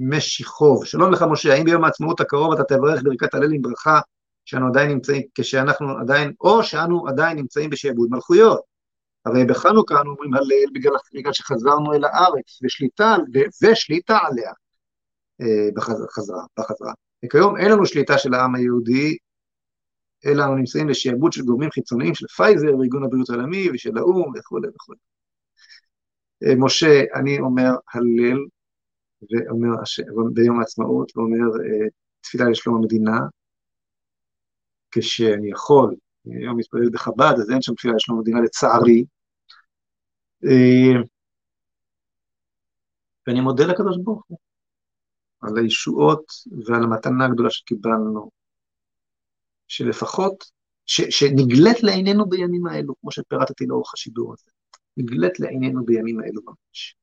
משיחוב, שלום לך משה, האם ביום העצמאות הקרוב אתה תברך ברכת הלל עם ברכה שאנו עדיין נמצאים, כשאנחנו עדיין, או שאנו עדיין נמצאים בשעבוד מלכויות. הרי בחנוכה אנו אומרים הלל בגלל, בגלל שחזרנו אל הארץ, ושליטה, ושליטה עליה אה, בחזרה, בחזרה. וכיום אין לנו שליטה של העם היהודי, אלא אנו נמצאים בשעבוד של גורמים חיצוניים של פייזר וארגון הבריאות העולמי ושל האו"ם וכולי וכולי. אה, משה, אני אומר הלל, ואומר ביום העצמאות, ואומר אה, תפילה לשלום המדינה, כשאני יכול, היום מתפלל בחב"ד, אז אין שם תפילה לשלום המדינה לצערי. אה, ואני מודה לקדוש ברוך הוא על הישועות ועל המתנה הגדולה שקיבלנו, שלפחות, ש, שנגלית לעינינו בימים האלו, כמו שפירטתי לאורך השידור הזה, נגלית לעינינו בימים האלו ממש,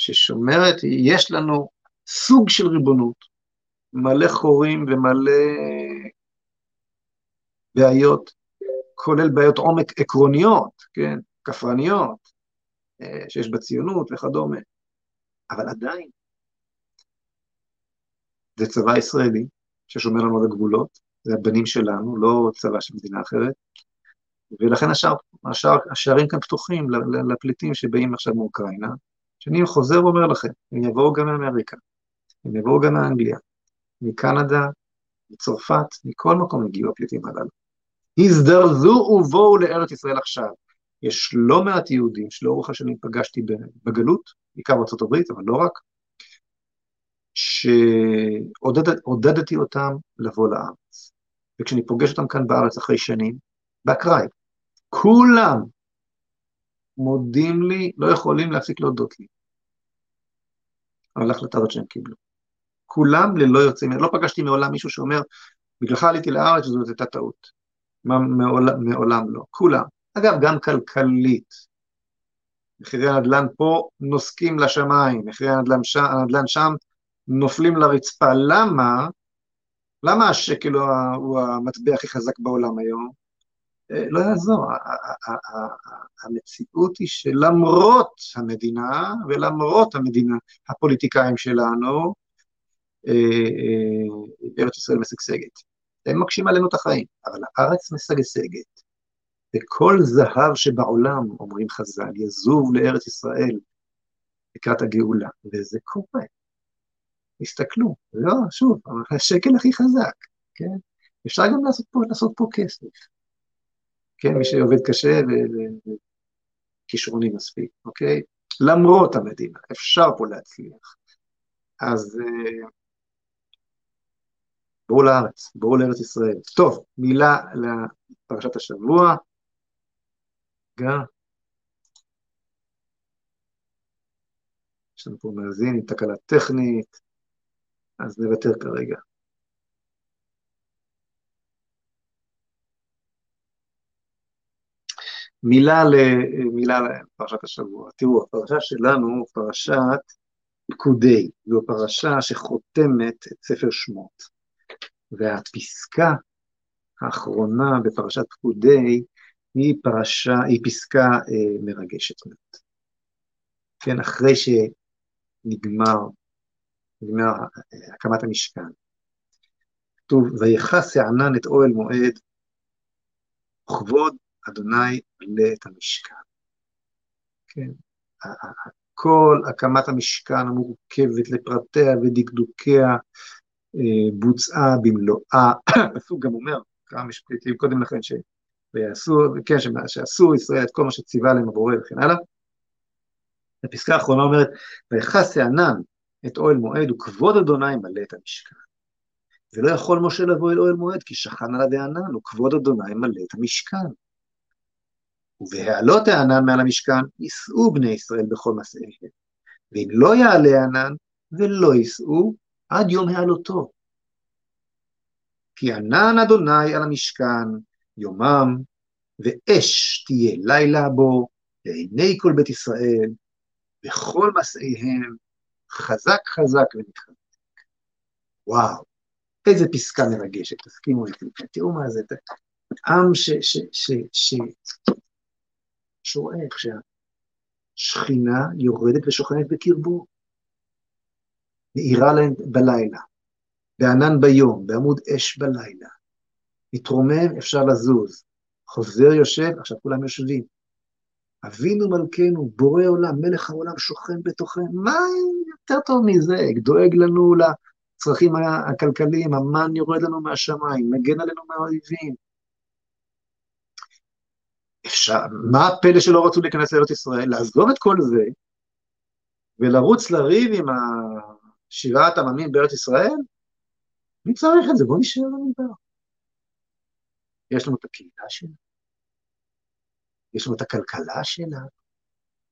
ששומרת, יש לנו סוג של ריבונות, מלא חורים ומלא בעיות, כולל בעיות עומק עקרוניות, כן, כפרניות, אה, שיש בציונות וכדומה, אבל עדיין, זה צבא ישראלי ששומר לנו על הגבולות, זה הבנים שלנו, לא צבא של מדינה אחרת, ולכן השאר, השאר, השערים כאן פתוחים לפליטים שבאים עכשיו מאוקראינה, שאני חוזר ואומר לכם, הם יבואו גם מאמריקה, הם יבואו גם מאנגליה, מקנדה, מצרפת, מכל מקום הגיעו הפליטים הללו. הזדרזו ובואו לארץ ישראל עכשיו. יש לא מעט יהודים שלאורך השנים פגשתי בגלות, בעיקר בארצות הברית, אבל לא רק, שעודדתי אותם לבוא לארץ. וכשאני פוגש אותם כאן בארץ אחרי שנים, באקראי, כולם מודים לי, לא יכולים להפסיק להודות לי על ההחלטה הזאת שהם קיבלו. כולם ללא יוצאים, לא פגשתי מעולם מישהו שאומר, בגללך עליתי לארץ וזאת הייתה טעות. מעולם, מעולם לא, כולם. אגב, גם כלכלית. מחירי הנדל"ן פה נוסקים לשמיים, מחירי הנדל"ן שם, הנדל"ן שם נופלים לרצפה. למה? למה השקל הוא המטבע הכי חזק בעולם היום? לא יעזור, המציאות היא שלמרות המדינה ולמרות המדינה, הפוליטיקאים שלנו, אה, אה, ארץ ישראל משגשגת. הם מקשים עלינו את החיים, אבל הארץ משגשגת. וכל זהב שבעולם, אומרים חז"ל, יזוב לארץ ישראל לקראת הגאולה, וזה קורה. תסתכלו, לא, שוב, השקל הכי חזק, כן? אפשר גם לעשות פה, לעשות פה כסף. כן, מי שעובד קשה וכישרוני מספיק, אוקיי? למרות המדינה, אפשר פה להצליח. אז אה, בואו לארץ, בואו לארץ ישראל. טוב, מילה לפרשת השבוע. גם. יש לנו פה מאזין עם תקלה טכנית, אז נוותר כרגע. מילה, ל, מילה לפרשת השבוע. תראו, הפרשה שלנו, פרשת פקודי, זו פרשה שחותמת את ספר שמות. והפסקה האחרונה בפרשת פקודי היא פרשה, היא פסקה אה, מרגשת מאוד. כן, אחרי שנגמר, נגמר אה, הקמת המשכן. כתוב, ויכס הענן את אוהל מועד, וכבוד אדוני מלא את המשכן. כן, כל הקמת המשכן המורכבת לפרטיה ודקדוקיה אה, בוצעה במלואה. הפסוק גם אומר, כמה משפטים קודם לכן, ש... ויעשו, כן, שעשו ישראל את כל מה שציווה להם הבורא וכן הלאה. הפסקה האחרונה אומרת, ויכס הענן את אוהל מועד וכבוד אדוני מלא את המשכן. ולא יכול משה לבוא אל אוהל מועד כי שכן עליו הענן וכבוד אדוני מלא את המשכן. ובהעלות הענן מעל המשכן, יישאו בני ישראל בכל מסעיהם. ואם לא יעלה הענן ולא יישאו, עד יום העלותו. כי ענן אדוני על המשכן יומם, ואש תהיה לילה בו, לעיני כל בית ישראל, וכל מסעיהם, חזק חזק ונתחזק. וואו, איזה פסקה מרגשת, תסכימו איתי, תראו מה זה, עם ש... ש, ש, ש שרואה איך שהשכינה יורדת ושוכנת בקרבו, מאירה להם בלילה, בענן ביום, בעמוד אש בלילה. מתרומם, אפשר לזוז. חוזר יושב, עכשיו כולם יושבים. אבינו מלכנו, בורא עולם, מלך העולם שוכן בתוכנו, מה יותר טוב מזה? דואג לנו לצרכים הכלכליים, המן יורד לנו מהשמיים, מגן עלינו מהאויבים. אפשר, מה הפלא שלא רצו להיכנס לארץ ישראל? לעזוב את כל זה ולרוץ לריב עם שבעת עממים בארץ ישראל? מי צריך את זה? בואו נשאר במדבר. יש לנו את הקהילה שלנו, יש לנו את הכלכלה שלנו,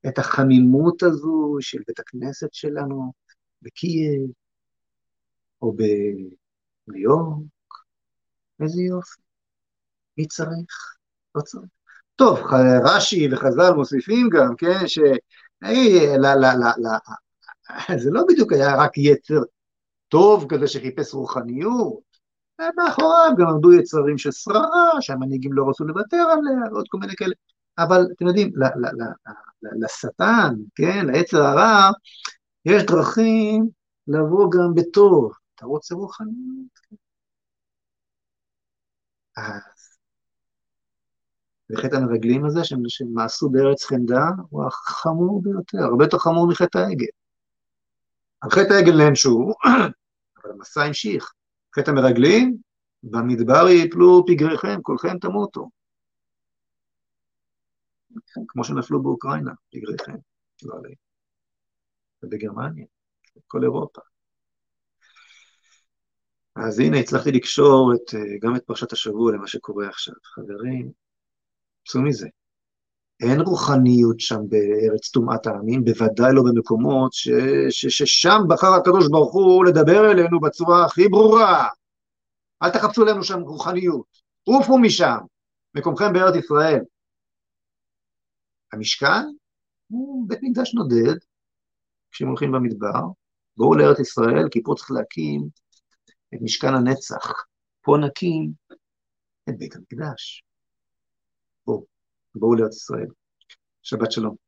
את החמימות הזו של בית הכנסת שלנו בקייב, או בניו יורק, איזה יופי. מי צריך? לא צריך. טוב, רש"י וחז"ל מוסיפים גם, כן, ש... לא, לא, לא, לא, זה לא בדיוק היה רק יצר טוב כזה שחיפש רוחניות, מאחוריו גם עמדו יצרים של שררה, שהמנהיגים לא רצו לוותר עליה, ועוד כל מיני כאלה. אבל אתם יודעים, לשטן, כן, ליצר הרע, יש דרכים לבוא גם בטוב. אתה רוצה רוחניות? וחטא המרגלים הזה, שהם עשו בארץ חמדה, הוא החמור ביותר, הרבה יותר חמור מחטא העגל. על חטא העגל נענשו, אבל המסע המשיך. חטא המרגלים, במדבר יפלו פגריכם, כולכם תמותו. כמו שנפלו באוקראינה, פגריכם, לא עליהם. ובגרמניה, כל אירופה. אז הנה, הצלחתי לקשור את, גם את פרשת השבוע למה שקורה עכשיו. חברים, צאו מזה. אין רוחניות שם בארץ טומאת העמים, בוודאי לא במקומות ש, ש, ששם בחר הקדוש ברוך הוא לדבר אלינו בצורה הכי ברורה. אל תחפשו לנו שם רוחניות, עופו משם, מקומכם בארץ ישראל. המשכן הוא בית מקדש נודד, כשהם הולכים במדבר, בואו לארץ ישראל, כי פה צריך להקים את משכן הנצח. פה נקים את בית המקדש. בואו, בואו לארץ ישראל. שבת שלום.